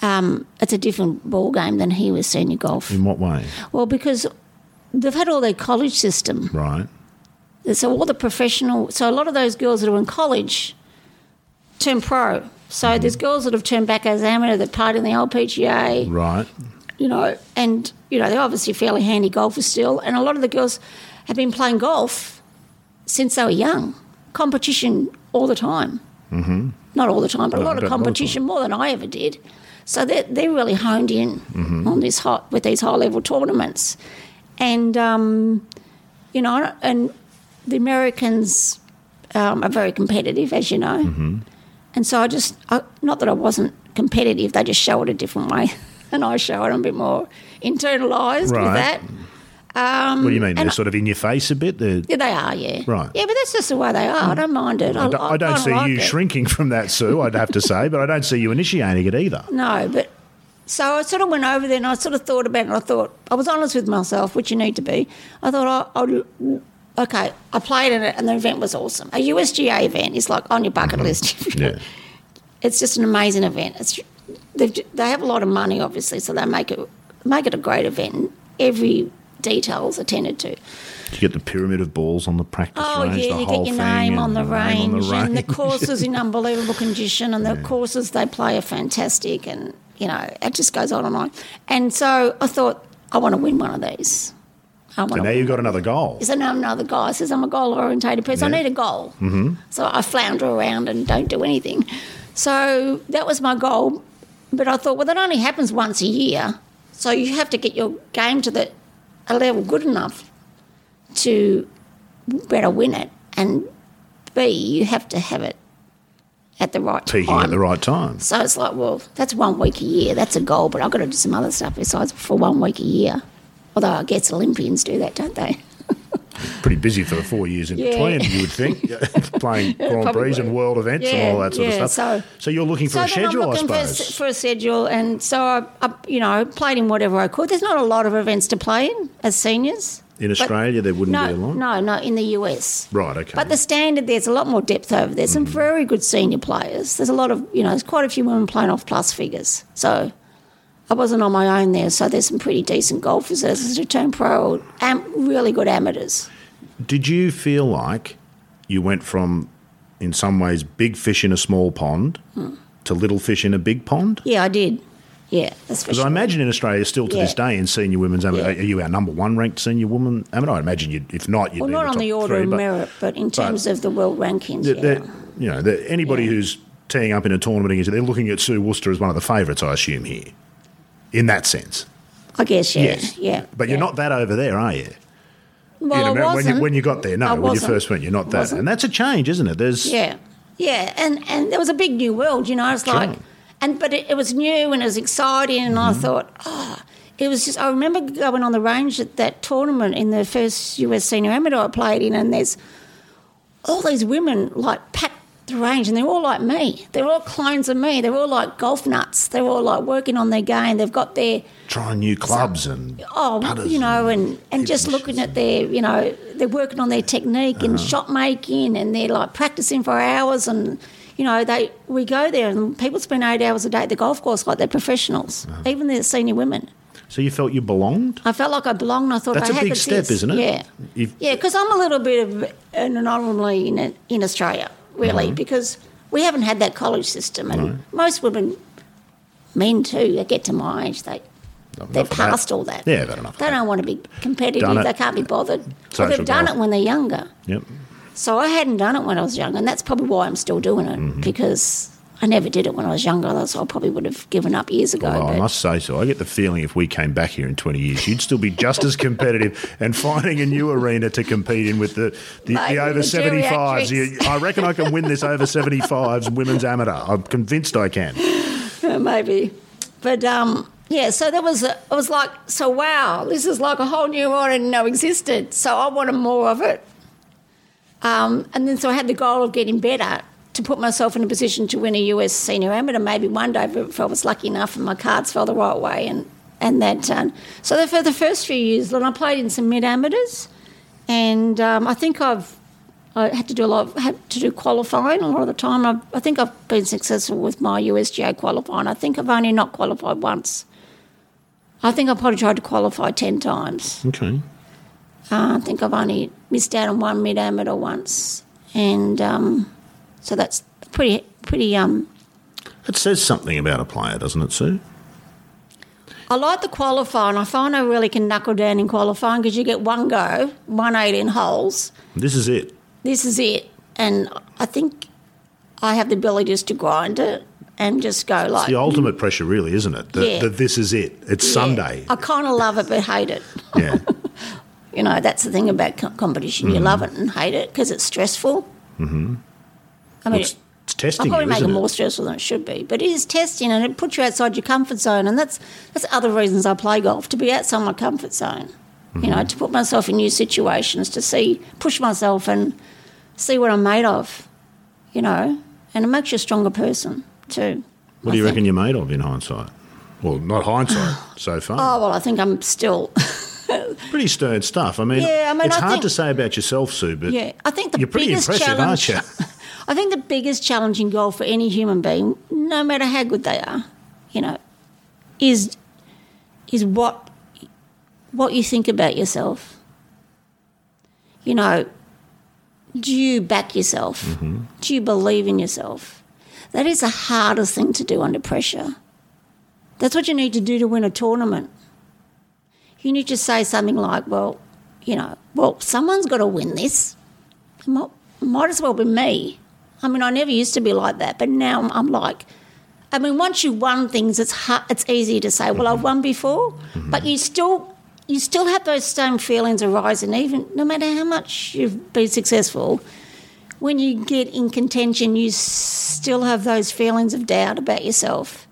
um, it's a different ball game than here with senior golf. In what way? Well, because they've had all their college system, Right. so all the professional. So a lot of those girls that are in college turn pro. So there's girls that have turned back as amateur that played in the LPGA Right. you know, and you know they're obviously fairly handy golfers still, and a lot of the girls have been playing golf since they were young, competition all the time. Mm-hmm. Not all the time, but a lot of competition, more than I ever did. So they're they're really honed in Mm-hmm. on this hot with these high level tournaments, and um, you know, and the Americans um, are very competitive, as you know. Mm-hmm. And so I just, I, not that I wasn't competitive, they just show it a different way. And I show it, a bit more internalised Right. with that. Um, What do you mean? They're sort of in your face a bit. They're, Yeah, they are, yeah. Right. Yeah, but that's just the way they are. I don't mind it. I, I don't, I see like you it. shrinking from that, Sue. I'd have to say, but I don't see you initiating it either. No, but so I sort of went over there and I sort of thought about it. And I thought I was honest with myself, which you need to be. I thought I, I'd okay. I played in it, and the event was awesome. A USGA event is like on your bucket list. Yeah. it's just an amazing event. It's they've, a lot of money, obviously, so they make it make it a great event. Every detail is attended to. You get the pyramid of balls on the practice Oh range. yeah, you get your name on the, range, on the and the range. courses in unbelievable condition, and the courses they play are fantastic, and you know it just goes on and on. And so I thought I want to win one of these. I want So now you've got another goal. so now another guy says I'm a goal orientated person. I need a goal. Mm-hmm. So I flounder around and don't do anything. So that was my goal. But I thought, well, that only happens once a year. So you have to get your game to the a level good enough to better win it. And B, you have to have it at the right Peaking time. at the right time. So it's like, well, that's one week a year. That's a goal, but I've got to do some other stuff besides for one week a year. Although I guess Olympians do that, don't they? Pretty busy for the four years in Yeah. between, you would think. Playing Grand. Prix and world events and all that sort yeah, of stuff. so- you're looking for so a schedule, I'm I looking for a, suppose. for a schedule, and so I, I, you know, played in whatever I could. There's not a lot of events to play in as seniors. in but- Australia, there wouldn't No, be a lot. no, no, in the US. Right, okay. But the standard, there's a lot more depth over there. Some mm-hmm. very good senior players. There's a lot of, you know, there's quite a few women playing off plus figures. So I wasn't on my own there. So there's some pretty decent golfers as a turn pro, am, really good amateurs. Did you feel like you went from, in some ways, big fish in a small pond Hmm. to little fish in a big pond? Yeah, I did. Yeah, that's Because I imagine in Australia, still to this day, in senior women's amateur, Yeah. are you our number one ranked senior woman amateur? I imagine you'd, if not, you'd Well, not the on the order three, of but merit, but in terms of the world rankings. yeah. you know, anybody Yeah. who's teeing up in a tournament against, they're looking at Sue Wooster as one of the favourites, I assume here, in that sense. I guess, yeah. Yes. Yeah. But you're not that over there, are you? Well, You know, I when, you, when you got there, no. When you first went, you're not that. And that's a change, isn't it? There's Yeah, yeah, and and there was a big new world, you know. It's like, and but it, it was new and it was exciting, and Mm-hmm. I thought, oh, it was just. I remember going on the range at that tournament in the first US senior amateur I played in, and there's all these women like packed the range, and they're all like me. They're all clones of me. They're all like golf nuts. They're all like working on their game. They've got their trying new clubs and oh, you know, and and, and just looking at their, you know, they're working on their technique and uh-huh. shot making, and they're like practicing for hours, and you know, they we go there and people spend eight hours a day at the golf course like they're professionals, uh-huh. even the senior women. So you felt you belonged? I felt like I belonged. I thought That's I a big step, tits. isn't it? Yeah, You've- yeah, because I'm a little bit of an anomaly in in Australia, really, Mm-hmm. because we haven't had that college system, and most women, men too, they get to my age, they they've of that. past all that. Yeah, they've enough They don't want to be competitive. They can't be bothered. Social they've done it when they're younger. Yep. So I hadn't done it when I was young, and that's probably why I'm still doing it Mm-hmm. because I never did it when I was younger. Else I probably would have given up years ago. Well, I must say so. I get the feeling if we came back here in 20 years, you'd still be just as competitive and finding a new arena to compete in with the, the, Mate, the over the 75s. You- I reckon I can win this over 75s women's amateur. I'm convinced I can. maybe. But um, yeah, so there was it was like so wow, this is like a whole new world I didn't know existed. So I wanted more of it. Um, and then so I had the goal of getting better to put myself in a position to win a US senior amateur maybe one day if I was lucky enough and my cards fell the right way and and that. So for the first few years, then I played in some mid amateurs, and um, I think I've I had to do a lot, of, had to do qualifying a lot of the time. I've, I think I've been successful with my USGA qualifying. I think I've only not qualified once. I think I probably tried to qualify 10 times. Okay. Uh, I think I've only missed out on one mid amateur once. And um, so that's pretty, pretty. Um, It says something about a player, doesn't it, Sue? I like the qualifying. I find I really can knuckle down in qualifying because you get one go, one 18 holes. This is it. this is it. And I think I have the ability just to grind it and just go like. The ultimate pressure, really, isn't it? That Yeah. this is it. It's yeah. Sunday. I kind of love it but hate it. Yeah. You know, that's the thing about co- competition. You love it and hate it because it's stressful. Mm-hmm. I mean, it's, it's I testing probably you, make it more stressful than it should be, but it is testing and it puts you outside your comfort zone, and that's that's other reasons I play golf to be outside my comfort zone. You Mm-hmm. know, to put myself in new situations, to see, push myself, and see what I'm made of. You know, and it makes you a stronger person too. What I do you think. reckon you're made of in hindsight? Well, not hindsight so far. Oh well, I think I'm still. Pretty stern stuff. I mean, Yeah, I mean, it's I hard think- to say about yourself, Sue, but Yeah, I think the you're pretty biggest impressive, challenge. aren't you? I think the biggest challenging goal for any human being, no matter how good they are, you know, is is what what you think about yourself. You know, do you back yourself? Mm-hmm. Do you believe in yourself? That is the hardest thing to do under pressure. That's what you need to do to win a tournament. You need to say something like, well, you know, well, someone's got to win this. It might, might as well be me. I mean, I never used to be like that, but now I'm, I'm like, I mean, once you won things, it's hard, it's easy to say, well, I've mm-hmm. won before, mm-hmm. but you still you still have those same feelings arising, even no matter how much you've been successful. When you get in contention, you still have those feelings of doubt about yourself.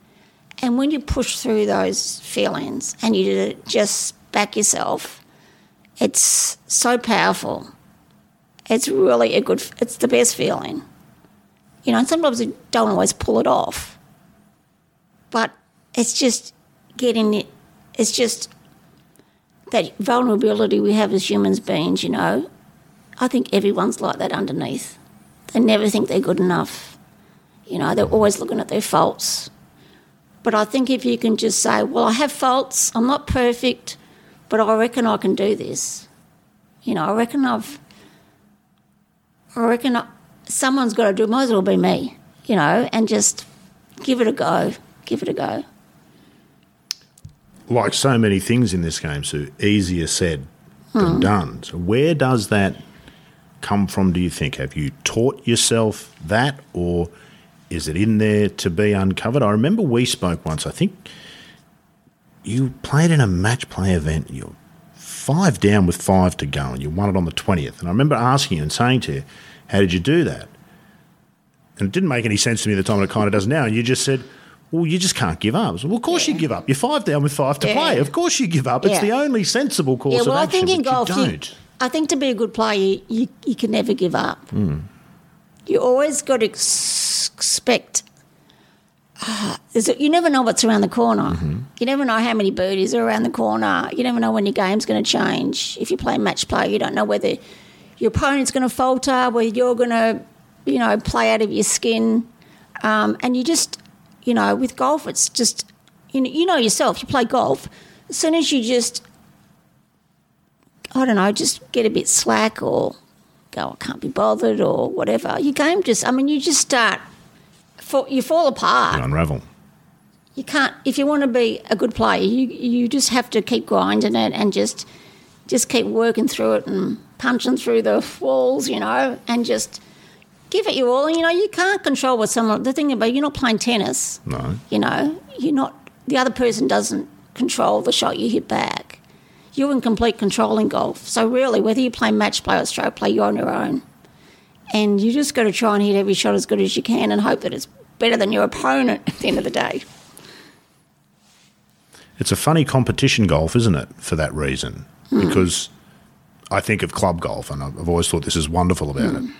And when you push through those feelings and you just back yourself, it's so powerful. It's really a good, it's the best feeling. You know, and sometimes you don't always pull it off. But it's just getting it, it's just that vulnerability we have as humans beings, you know. I think everyone's like that underneath. They never think they're good enough. You know, they're always looking at their faults. But I think if you can just say, well, I have faults, I'm not perfect, but I reckon I can do this. You know, I reckon I've, I reckon I, someone's got to do it, might as well be me, you know, and just give it a go, give it a go. like so many things in this game, Sue, easier said than hmm. done. So where does that come from, do you think? Have you taught yourself that or is it in there to be uncovered? I remember we spoke once, I think you played in a match play event, you're five down with five to go and you won it on the 20th. And I remember asking you and saying to you, how did you do that? And it didn't make any sense to me at the time, and it kind of does now. And you just said, well, you just can't give up. Well, of course you give up. You're five down with five to Yeah. play. Of course you give up. It's the only sensible course of action. Yeah, well, of I think in golf, you you, don't. I think to be a good player, you, you, you can never give up. Hmm. You always got to ex- expect. there's you never know what's around the corner. Mm-hmm. You never know how many birdies are around the corner. You never know when your game's going to change. If you play match play, you don't know whether your opponent's going to falter, where you're going to, you know, play out of your skin. Um, and you just, you know, with golf, it's just, you know, you know yourself. You play golf. As soon as you just I don't know, just get a bit slack or go, I can't be bothered or whatever. Your game just, I mean, you just start, you fall apart. You Unravel. You can't, if you want to be a good player, you, you just have to keep grinding it and just, just keep working through it and punching through the walls, you know, and just give it your all. And, you know, you can't control what someone, the thing about, you're not playing tennis. No. You know, you're not, the other person doesn't control the shot you hit back. You're in complete control in golf. So, really, whether you play match play or stroke play, you're on your own. And you just got to try and hit every shot as good as you can and hope that it's better than your opponent at the end of the day. It's a funny competition golf, isn't it, for that reason? Hmm. Because I think of club golf, and I've always thought this is wonderful about Hmm. it.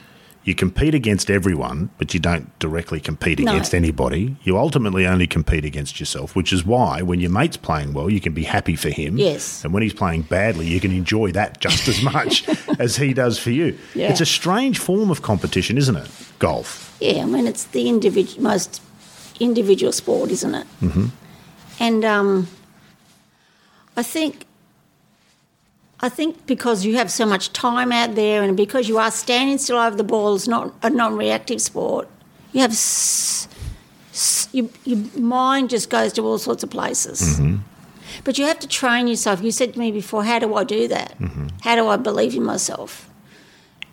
You compete against everyone, but you don't directly compete No. against anybody. You ultimately only compete against yourself, which is why when your mate's playing well, you can be happy for him. Yes. And when he's playing badly, you can enjoy that just as much as he does for you. Yeah. It's a strange form of competition, isn't it? Golf. Yeah, I mean, it's the individual, most individual sport, isn't it? Mm-hmm. And um, I think, I think because you have so much time out there, and because you are standing still over the ball, it's not a non-reactive sport. You have, s- s- your, your mind just goes to all sorts of places. Mm-hmm. But you have to train yourself. You said to me before, how do I do that? Mm-hmm. How do I believe in myself?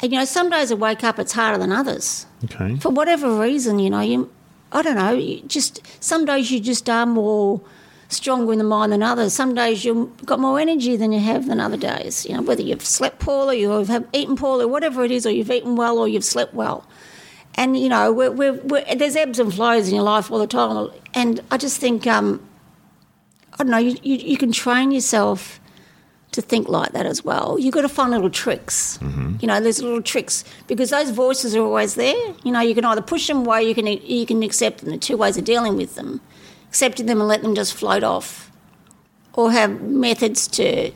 And you know, some days I wake up, it's harder than others Okay. for whatever reason, you know, you, I don't know, you just some days you just are more stronger in the mind than others. Some days you've got more energy than you have than other days. You know, whether you've slept poorly, you've have eaten poorly, whatever it is, or you've eaten well, or you've slept well. And you know, we're, we're, we're, there's ebbs and flows in your life all the time. And I just think, um, I don't know, you, you, you can train yourself to think like that as well. You've got to find little tricks. You know, there's little tricks because those voices are always there. You know, you can either push them away, you can you can accept them. The two ways of dealing with them: accepting them and let them just float off, or have methods to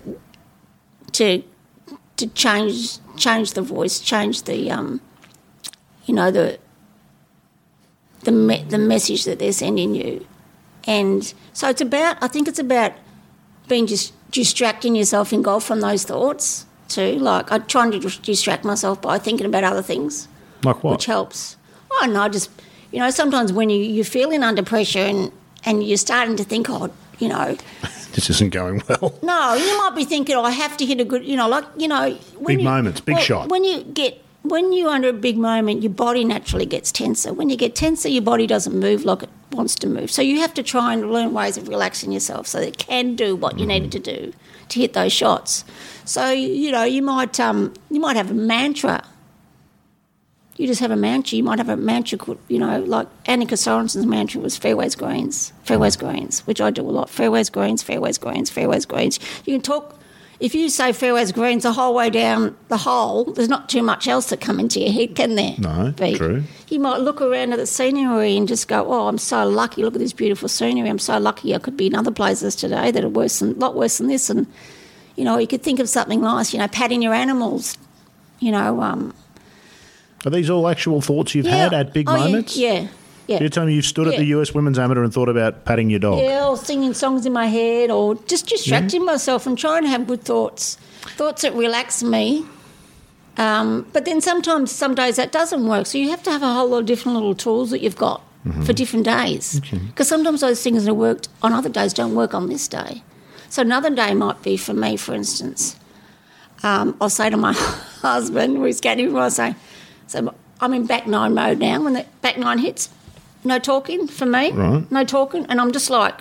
to to change change the voice, change the um, you know the the me- the message that they're sending you. And so it's about, I think it's about being just distracting yourself in golf from those thoughts too. Like I'm trying to distract myself by thinking about other things, Like what? which helps. Oh no, just you know, sometimes when you, you're feeling under pressure and, and you're starting to think, oh, you know, this isn't going well. no, you might be thinking, oh, I have to hit a good, you know, like, you know. When Big you- moments, big well, shot. When you get, when you're under a big moment, your body naturally gets tenser. When you get tenser, your body doesn't move like it wants to move. So you have to try and learn ways of relaxing yourself so that it can do what you Mm-hmm. needed to do to hit those shots. So, you know, you might, um, you might have a mantra. You just have a mantra. You might have a mantra, called, you know, like Annika Sorenstam's mantra was fairways greens, fairways greens, which I do a lot. Fairways greens, fairways greens, fairways greens. You can talk, if you say fairways greens the whole way down the hole, there's not too much else to come into your head, can there? No, be? true. You might look around at the scenery and just go, oh, I'm so lucky. Look at this beautiful scenery. I'm so lucky I could be in other places today that are worse than, a lot worse than this. And, you know, you could think of something nice, you know, patting your animals, you know, um, Are these all actual thoughts you've had at big Oh, yeah, moments? Yeah, yeah. You're telling me you've stood at the US Women's Amateur and thought about patting your dog? Yeah, or singing songs in my head, or just distracting myself and trying to have good thoughts, thoughts that relax me. Um, but then sometimes, some days that doesn't work. So you have to have a whole lot of different little tools that you've got for different days. Because sometimes those things that worked on other days don't work on this day. So another day might be for me, for instance. Um, I'll say to my husband, who's getting I'll say, so I'm in back nine mode now. When the back nine hits, no talking for me, Right. no talking, and I'm just like,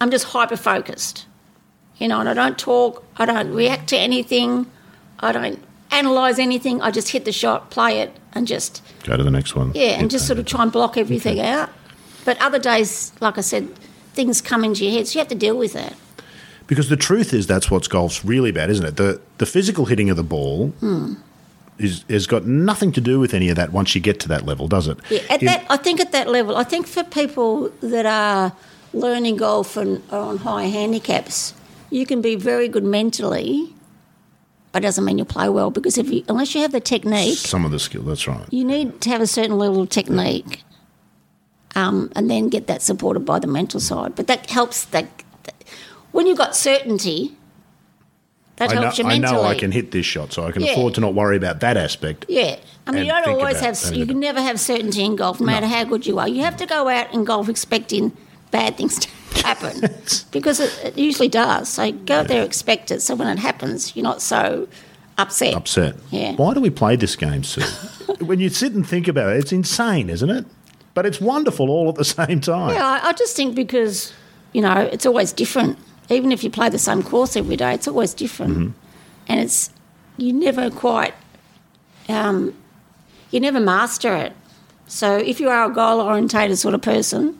I'm just hyper focused, you know, and I don't talk, I don't react to anything, I don't analyse anything. I just hit the shot, play it, and just Go to the next one. yeah, and Hit just that. sort of try and block everything out. But other days, like I said, things come into your head, so you have to deal with that. Because the truth is, that's what golf's really about, isn't it? The the physical hitting of the ball Hmm. Is has got nothing to do with any of that once you get to that level, does it? Yeah, at In- that, I think at that level, I think for people that are learning golf and are on high handicaps, you can be very good mentally, but it doesn't mean you play well because if you, unless you have the technique, some of the skill. That's right. you need to have a certain level of technique, um, and then get that supported by the mental side. But that helps. That, that when you've got certainty, that I know, helps you I know I can hit this shot, so I can Yeah. afford to not worry about that aspect. Yeah, I mean, you don't always have, you can never have certainty in golf, no matter how good you are. You have to go out in golf expecting bad things to happen because it, it usually does. So go out there expect it. So when it happens, you're not so upset. Upset. Yeah. Why do we play this game, Sue? when you sit and think about it, it's insane, isn't it? But it's wonderful all at the same time. Yeah, I, I just think because you know it's always different. Even if you play the same course every day, it's always different, Mm-hmm. and it's you never quite, um, you never master it. So if you are a goal orientated sort of person,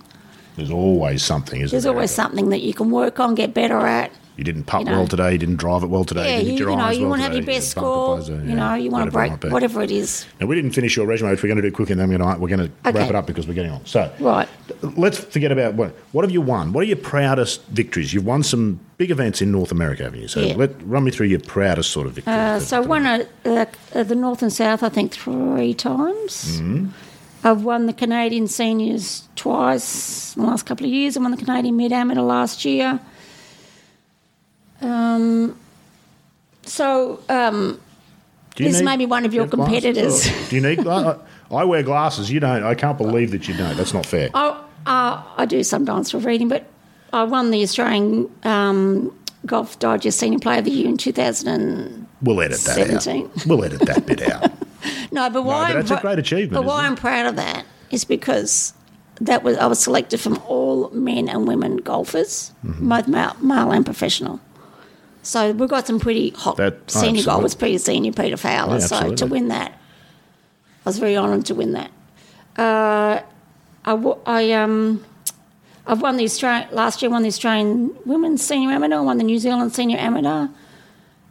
There's always something, isn't There's there? always something that you can work on, get better at. You didn't putt you know. well today. You didn't drive it well today. Yeah, you you, didn't hit you know, you well want to have your best score. You know, you want to whatever it break whatever it is. Now, we didn't finish your resume, which we're going to do quick, and then we're going to, we're going to Okay. wrap it up because we're getting on. So, Right. let's forget about what, what have you won? What are your proudest victories? You've won some big events in North America, haven't you? So, Yeah. let run me through your proudest sort of victories. Uh, so I won a, uh, uh, the North and South, I think, three times. Mm-hmm. I've won the Canadian Seniors twice in the last couple of years. I won the Canadian Mid Amateur last year. Um, so um, this need- may be one of your competitors. do you need? I, I wear glasses. You don't. I can't believe that you don't. That's not fair. I, uh, I do sometimes for reading, but I won the Australian um, Golf Digest Senior Player of the Year in 2000. And, We'll edit that out. We'll edit that bit out. no, but why but I'm that's a great achievement, But why? I'm proud of that is because that was I was selected from all men and women golfers, Mm-hmm. both male, male and professional. So we've got some pretty hot That- oh, senior absolutely. golfers, Peter Senior, Peter Fowler. Yeah, so to win that, I was very honoured to win that. Uh, I, I um. I've won the Australian last year. Won the Australian Women's Senior Amateur. Won the New Zealand Senior Amateur,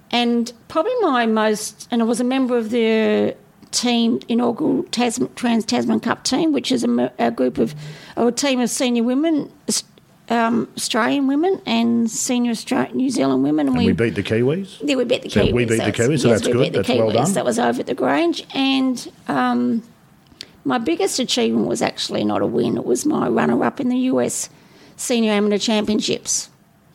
and probably my most. And I was a member of the team inaugural Tasman, Trans Tasman Cup team, which is a group of or a team of senior women, um, Australian women and senior Austra- New Zealand women, and, And we beat the Kiwis. yeah, we beat the So Kiwis. we beat the Kiwis, so yes, that's we good. That's well done. That was over at the Grange, and um, my biggest achievement was actually not a win. It was my runner-up in the US Senior Amateur Championships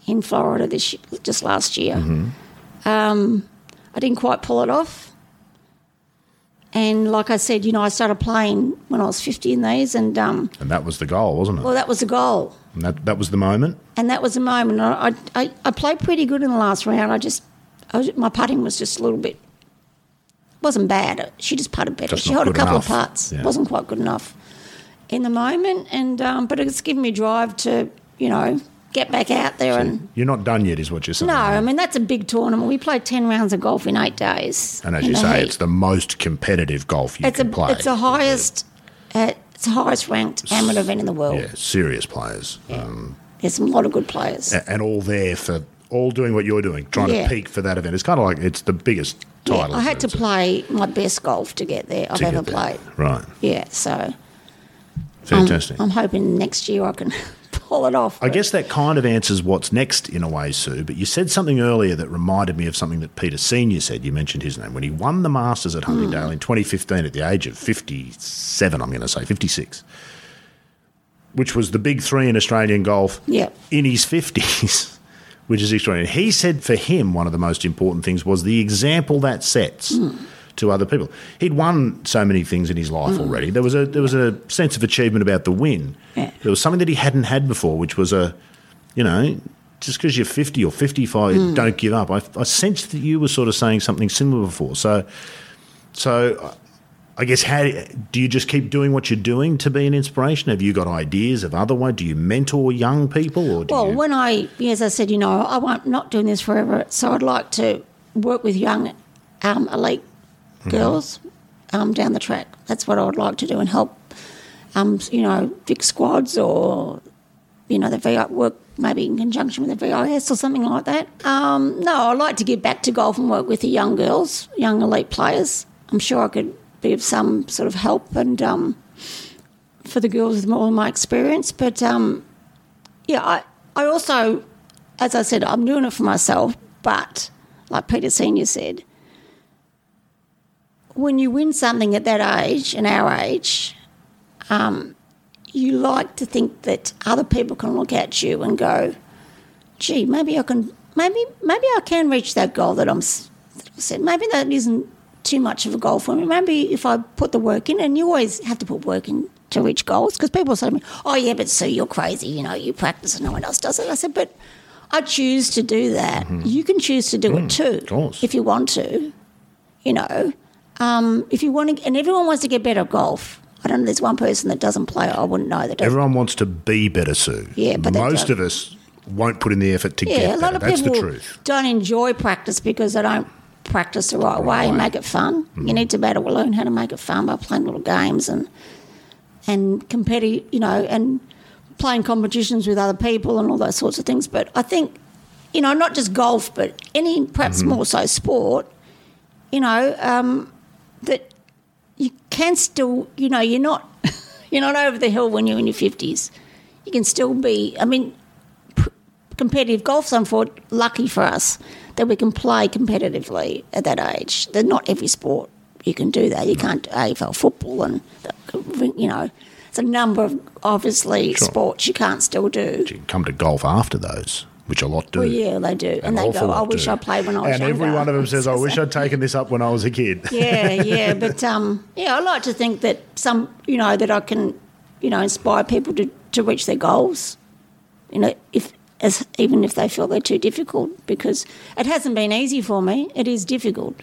in Florida this year, just last year. Mm-hmm. Um, I didn't quite pull it off. And like I said, you know, I started playing when I was 50 in these, and um, And that was the goal, wasn't it? well, that was the goal. And that, that was the moment. And that was the moment. I, I, I played pretty good in the last round. I just, I was, my putting was just a little bit, wasn't bad. She just putted better. Just she held a couple enough. of putts. Yeah. wasn't quite good enough in the moment. And um, but it's given me drive to, you know, get back out there and. You're not done yet, is what you're saying. No, I mean that's a big tournament. We played ten rounds of golf in eight days. And as you say, heat. it's the most competitive golf you it's can a play. it's the highest, uh, it's the highest ranked amateur event in the world. yeah, serious players. Um, There's a lot of good players. a- and all there for all doing what you're doing, trying Yeah. to peak for that event. It's kind of like it's the biggest Yeah, title. I had to isn't it, play my best golf to get there I've to ever get there? played. Right. Yeah, so Fantastic. I'm hoping next year I can pull it off. I guess that kind of answers what's next in a way, Sue. But you said something earlier that reminded me of something that Peter Senior said. You mentioned his name when he won the Masters at Huntingdale Hmm. in 2015 at the age of 57. I'm going to say 56, which was the big three in Australian golf. Yeah. in his 50s, which is extraordinary. He said for him, one of the most important things was the example that sets Hmm. To other people. He'd won so many things in his life Hmm. already. There was a there was a sense of achievement about the win. Yeah. There was something that he hadn't had before, which was a, you know, just because you're 50 or 55, Hmm. don't give up. I, I sensed that you were sort of saying something similar before. So, so uh, I guess how do you just keep doing what you're doing to be an inspiration? Have you got ideas of other way? Do you mentor young people or do Well, you? when I, as I said, you know, I won't not doing this forever, so I'd like to work with young um, elite Mm-hmm. girls um, down the track. That's what I would like to do and help, um, you know, Vic squads or, you know, the VI work maybe in conjunction with the VIS or something like that. Um, no, I'd like to give back to golf and work with the young girls, young elite players. I'm sure I could be of some sort of help and um, for the girls with more of my experience, but. Um, yeah, I, I also, as I said, I'm doing it for myself, but like Peter Senior said, when you win something at that age, in our age, um, you like to think that other people can look at you and go, "Gee, maybe I can, maybe maybe I can reach that goal that I'm that I said. Maybe that isn't too much of a goal for me. Maybe if I put the work in, and you always have to put work in to reach goals, because people say to me, "Oh yeah, but Sue, you're crazy. You know, you practice and no one else does it." I said, "But I choose to do that. You can choose to do it too, course. if you want to. You know, um, if you want to, and everyone wants to get better at golf." I don't know. There's one person that doesn't play. I wouldn't know that. Everyone wants to be better, Sue. Yeah, but most of us won't put in the effort to Yeah, get a lot of That's the people truth. don't enjoy practice because they don't practice the right, way and make it fun. Mm. You need to be able to learn how to make it fun by playing little games and and competitive, you know, and playing competitions with other people and all those sorts of things. But I think, you know, not just golf, but any perhaps Mm-hmm. more so sport, you know, um, that you can still, you know, you're not you're not over the hill when you're in your fifties. You can still be. I mean, competitive golf's unfortunately lucky for us that we can play competitively at that age. That not every sport you can do that. You can't do AFL football and you know, it's a number of obviously Sure. sports you can't still do. You can come to golf after those, which a lot do. Well, yeah, they do, and, they go, "I wish do. I played when I was And every younger." one of them says, "I wish I'd taken this up when I was a kid." yeah, yeah, but um, yeah, I like to think that some, you know, that I can, you know, inspire people to, to reach their goals. You know, if as even if they feel they're too difficult, because it hasn't been easy for me. It is difficult.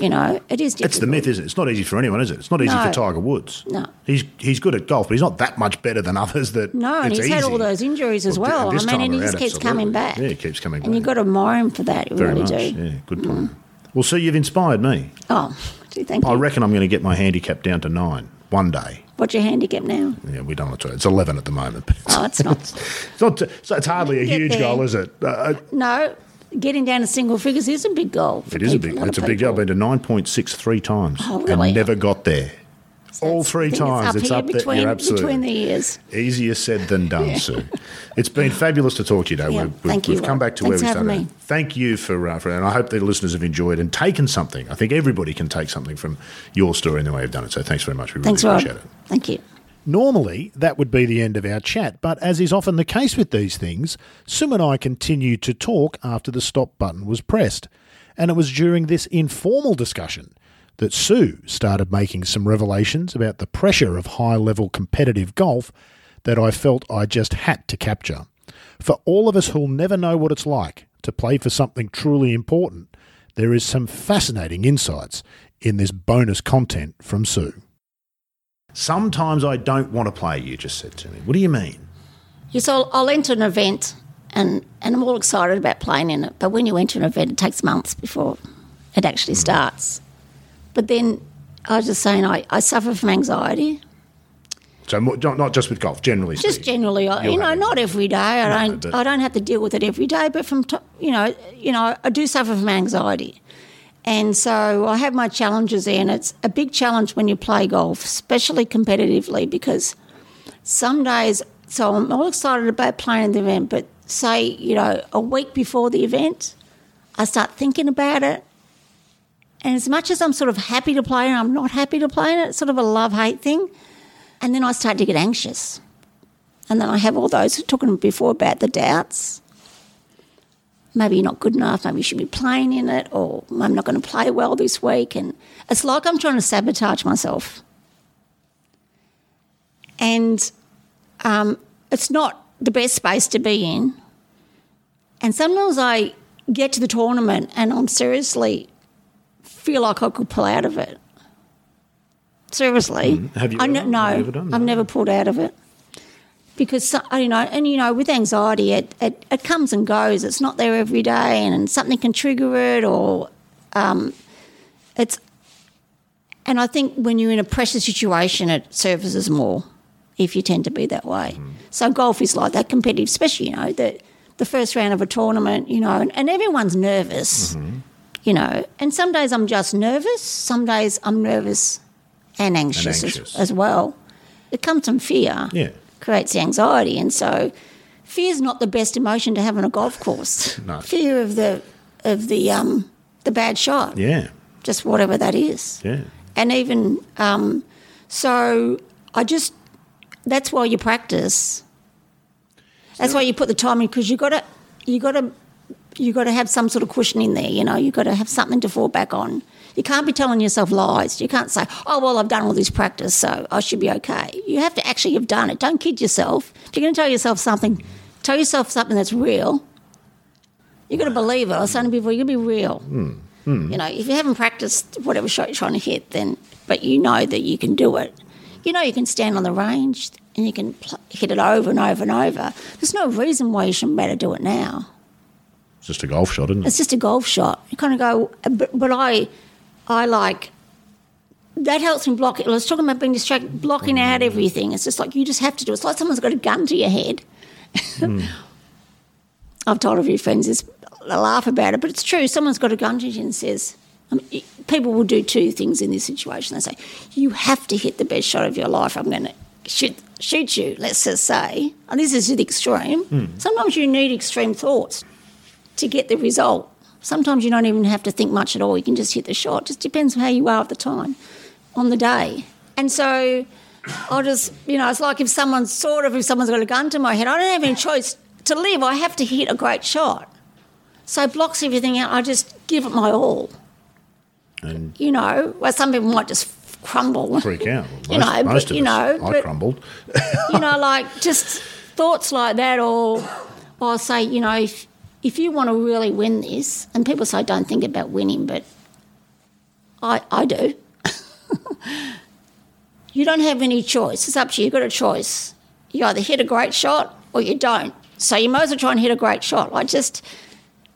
You know, it is difficult. It's the myth, isn't it? It's not easy for anyone, is it? It's not easy No. for Tiger Woods. No. He's he's good at golf, but he's not that much better than others. That No, and he's had all those injuries as Well, well. I mean, and he just keeps coming back. Yeah, he keeps coming And you've got to admire him for that. You Very really much. do. Mm. Yeah, good point. Well, see, you've inspired me. Oh, gee, thank I reckon I'm going to get my handicap down to nine one day. What's your handicap now? Yeah, we don't want to. It's eleven at the moment. But it's, Oh, it's not. it's not. So it's hardly a huge there. goal, is it? Uh, no, getting down to single figures is a big goal. It is a big. It's a big goal. I've been to nine point six three times Oh, really? and never got there. All three times. It's up there. between, You're between the years. Easier said than done, Sue. It's been fabulous to talk to you today. Yeah, we've, thank you, we've come back to Thanks where we started. me. Thank you for, uh, for, and I hope the listeners have enjoyed and taken something. I think everybody can take something from your story and the way you've done it. So thanks very much. We really Thanks, Rob. appreciate it. Thank you. Normally, that would be the end of our chat, but as is often the case with these things, Sue and I continued to talk after the stop button was pressed. And it was during this informal discussion that Sue started making some revelations about the pressure of high level competitive golf that I felt I just had to capture. For all of us who'll never know what it's like to play for something truly important, there is some fascinating insights in this bonus content from Sue. Sometimes I don't want to play, you just said to me. What do you mean? Yes, I'll, I'll enter an event and, and I'm all excited about playing in it. But when you enter an event, it takes months before it actually Mm. starts. But then I was just saying, I, I suffer from anxiety. So not not just with golf, generally Just speaking. generally, You'll you know, not every day. I No, don't. I don't have to deal with it every day. But from t- you know, you know, I do suffer from anxiety, and so I have my challenges there. And it's a big challenge when you play golf, especially competitively, because some days. So I'm all excited about playing the event, but say you know a week before the event, I start thinking about it. And as much as I'm sort of happy to play and I'm not happy to play it, it's sort of a love hate thing. And then I start to get anxious. And then I have all those who talking before about the doubts. Maybe you're not good enough, maybe you should be playing in it, or I'm not going to play well this week. And it's like I'm trying to sabotage myself. And um, it's not the best space to be in. And sometimes I get to the tournament and I'm seriously feel like I could pull out of it. Seriously, Mm. Have you I ever? ne- no, Have you ever done I've never pulled out of it because you know, and you know, with anxiety, it, it it comes and goes. It's not there every day, and something can trigger it, or um, it's. And I think when you're in a pressure situation, it surfaces more if you tend to be that way. Mm. So golf is like that competitive, especially you know the the first round of a tournament, you know, and, and everyone's nervous, Mm-hmm. you know. And some days I'm just nervous, some days I'm nervous and anxious, anxious. As, as well. It comes from fear, Yeah. Creates anxiety, and so fear is not the best emotion to have on a golf course. No. Fear of the of the um the bad shot, Yeah. just whatever that is Yeah. and even um, so i just that's why you practice that's why you put the time in because you got to you got to you got to have some sort of cushion in there you know you got to have something to fall back on you can't be telling yourself lies you can't say oh well i've done all this practice so i should be okay you have to actually have done it don't kid yourself if you're going to tell yourself something tell yourself something that's real you're going to believe it i was saying before you're going to be real hmm. you know, if you haven't practiced whatever shot you're trying to hit, then but you know that you can do it. You know you can stand on the range and you can pl- hit it over and over and over. There's no reason why you shouldn't be able to do it now. It's just a golf shot, isn't it? It's just a golf shot. You kind of go, uh, but, but I, I like. That helps me block it. I was talking about being distracted, blocking mm. out everything. It's just like you just have to do it. It's like someone's got a gun to your head. Mm. I've told a few friends this, they laugh about it, but it's true. Someone's got a gun to you and says, I mean, people will do two things in this situation. They say, you have to hit the best shot of your life. I'm going to shoot, shoot you, let's just say. And this is the extreme. Hmm. Sometimes you need extreme thoughts to get the result. Sometimes you don't even have to think much at all. You can just hit the shot. Just depends on how you are at the time, on the day. And so I'll just, you know, it's like if someone's sort of, if someone's got a gun to my head, I don't have any choice to live. I have to hit a great shot. So it blocks everything out. I just give it my all. And You know, where some people might just crumble. freak out. Well, You know, most but, of you us, know, I but- crumbled. you know, like just thoughts like that, or or say, you know, if if you want to really win this, and people say don't think about winning, but I I do. you don't have any choice. It's up to you. You've got a choice. You either hit a great shot or you don't. So you might as well try and hit a great shot. Like just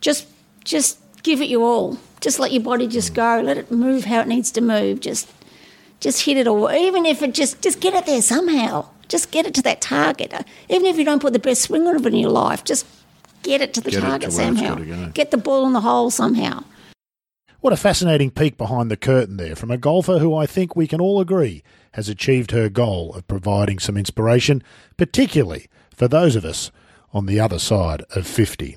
just just give it your all. Just let your body just go. Let it move how it needs to move. Just just hit it all. Even if it just just get it there somehow. Just get it to that target. Even if you don't put the best swing on it in your life, just get it to the Get it to target somehow. go. Get the ball in the hole somehow. What a fascinating peek behind the curtain there from a golfer who I think we can all agree has achieved her goal of providing some inspiration, particularly for those of us on the other side of 50.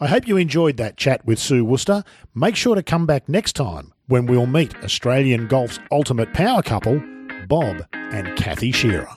I hope you enjoyed that chat with Sue Wooster. Make sure to come back next time when we'll meet Australian golf's ultimate power couple, Bob and Kathy Shearer.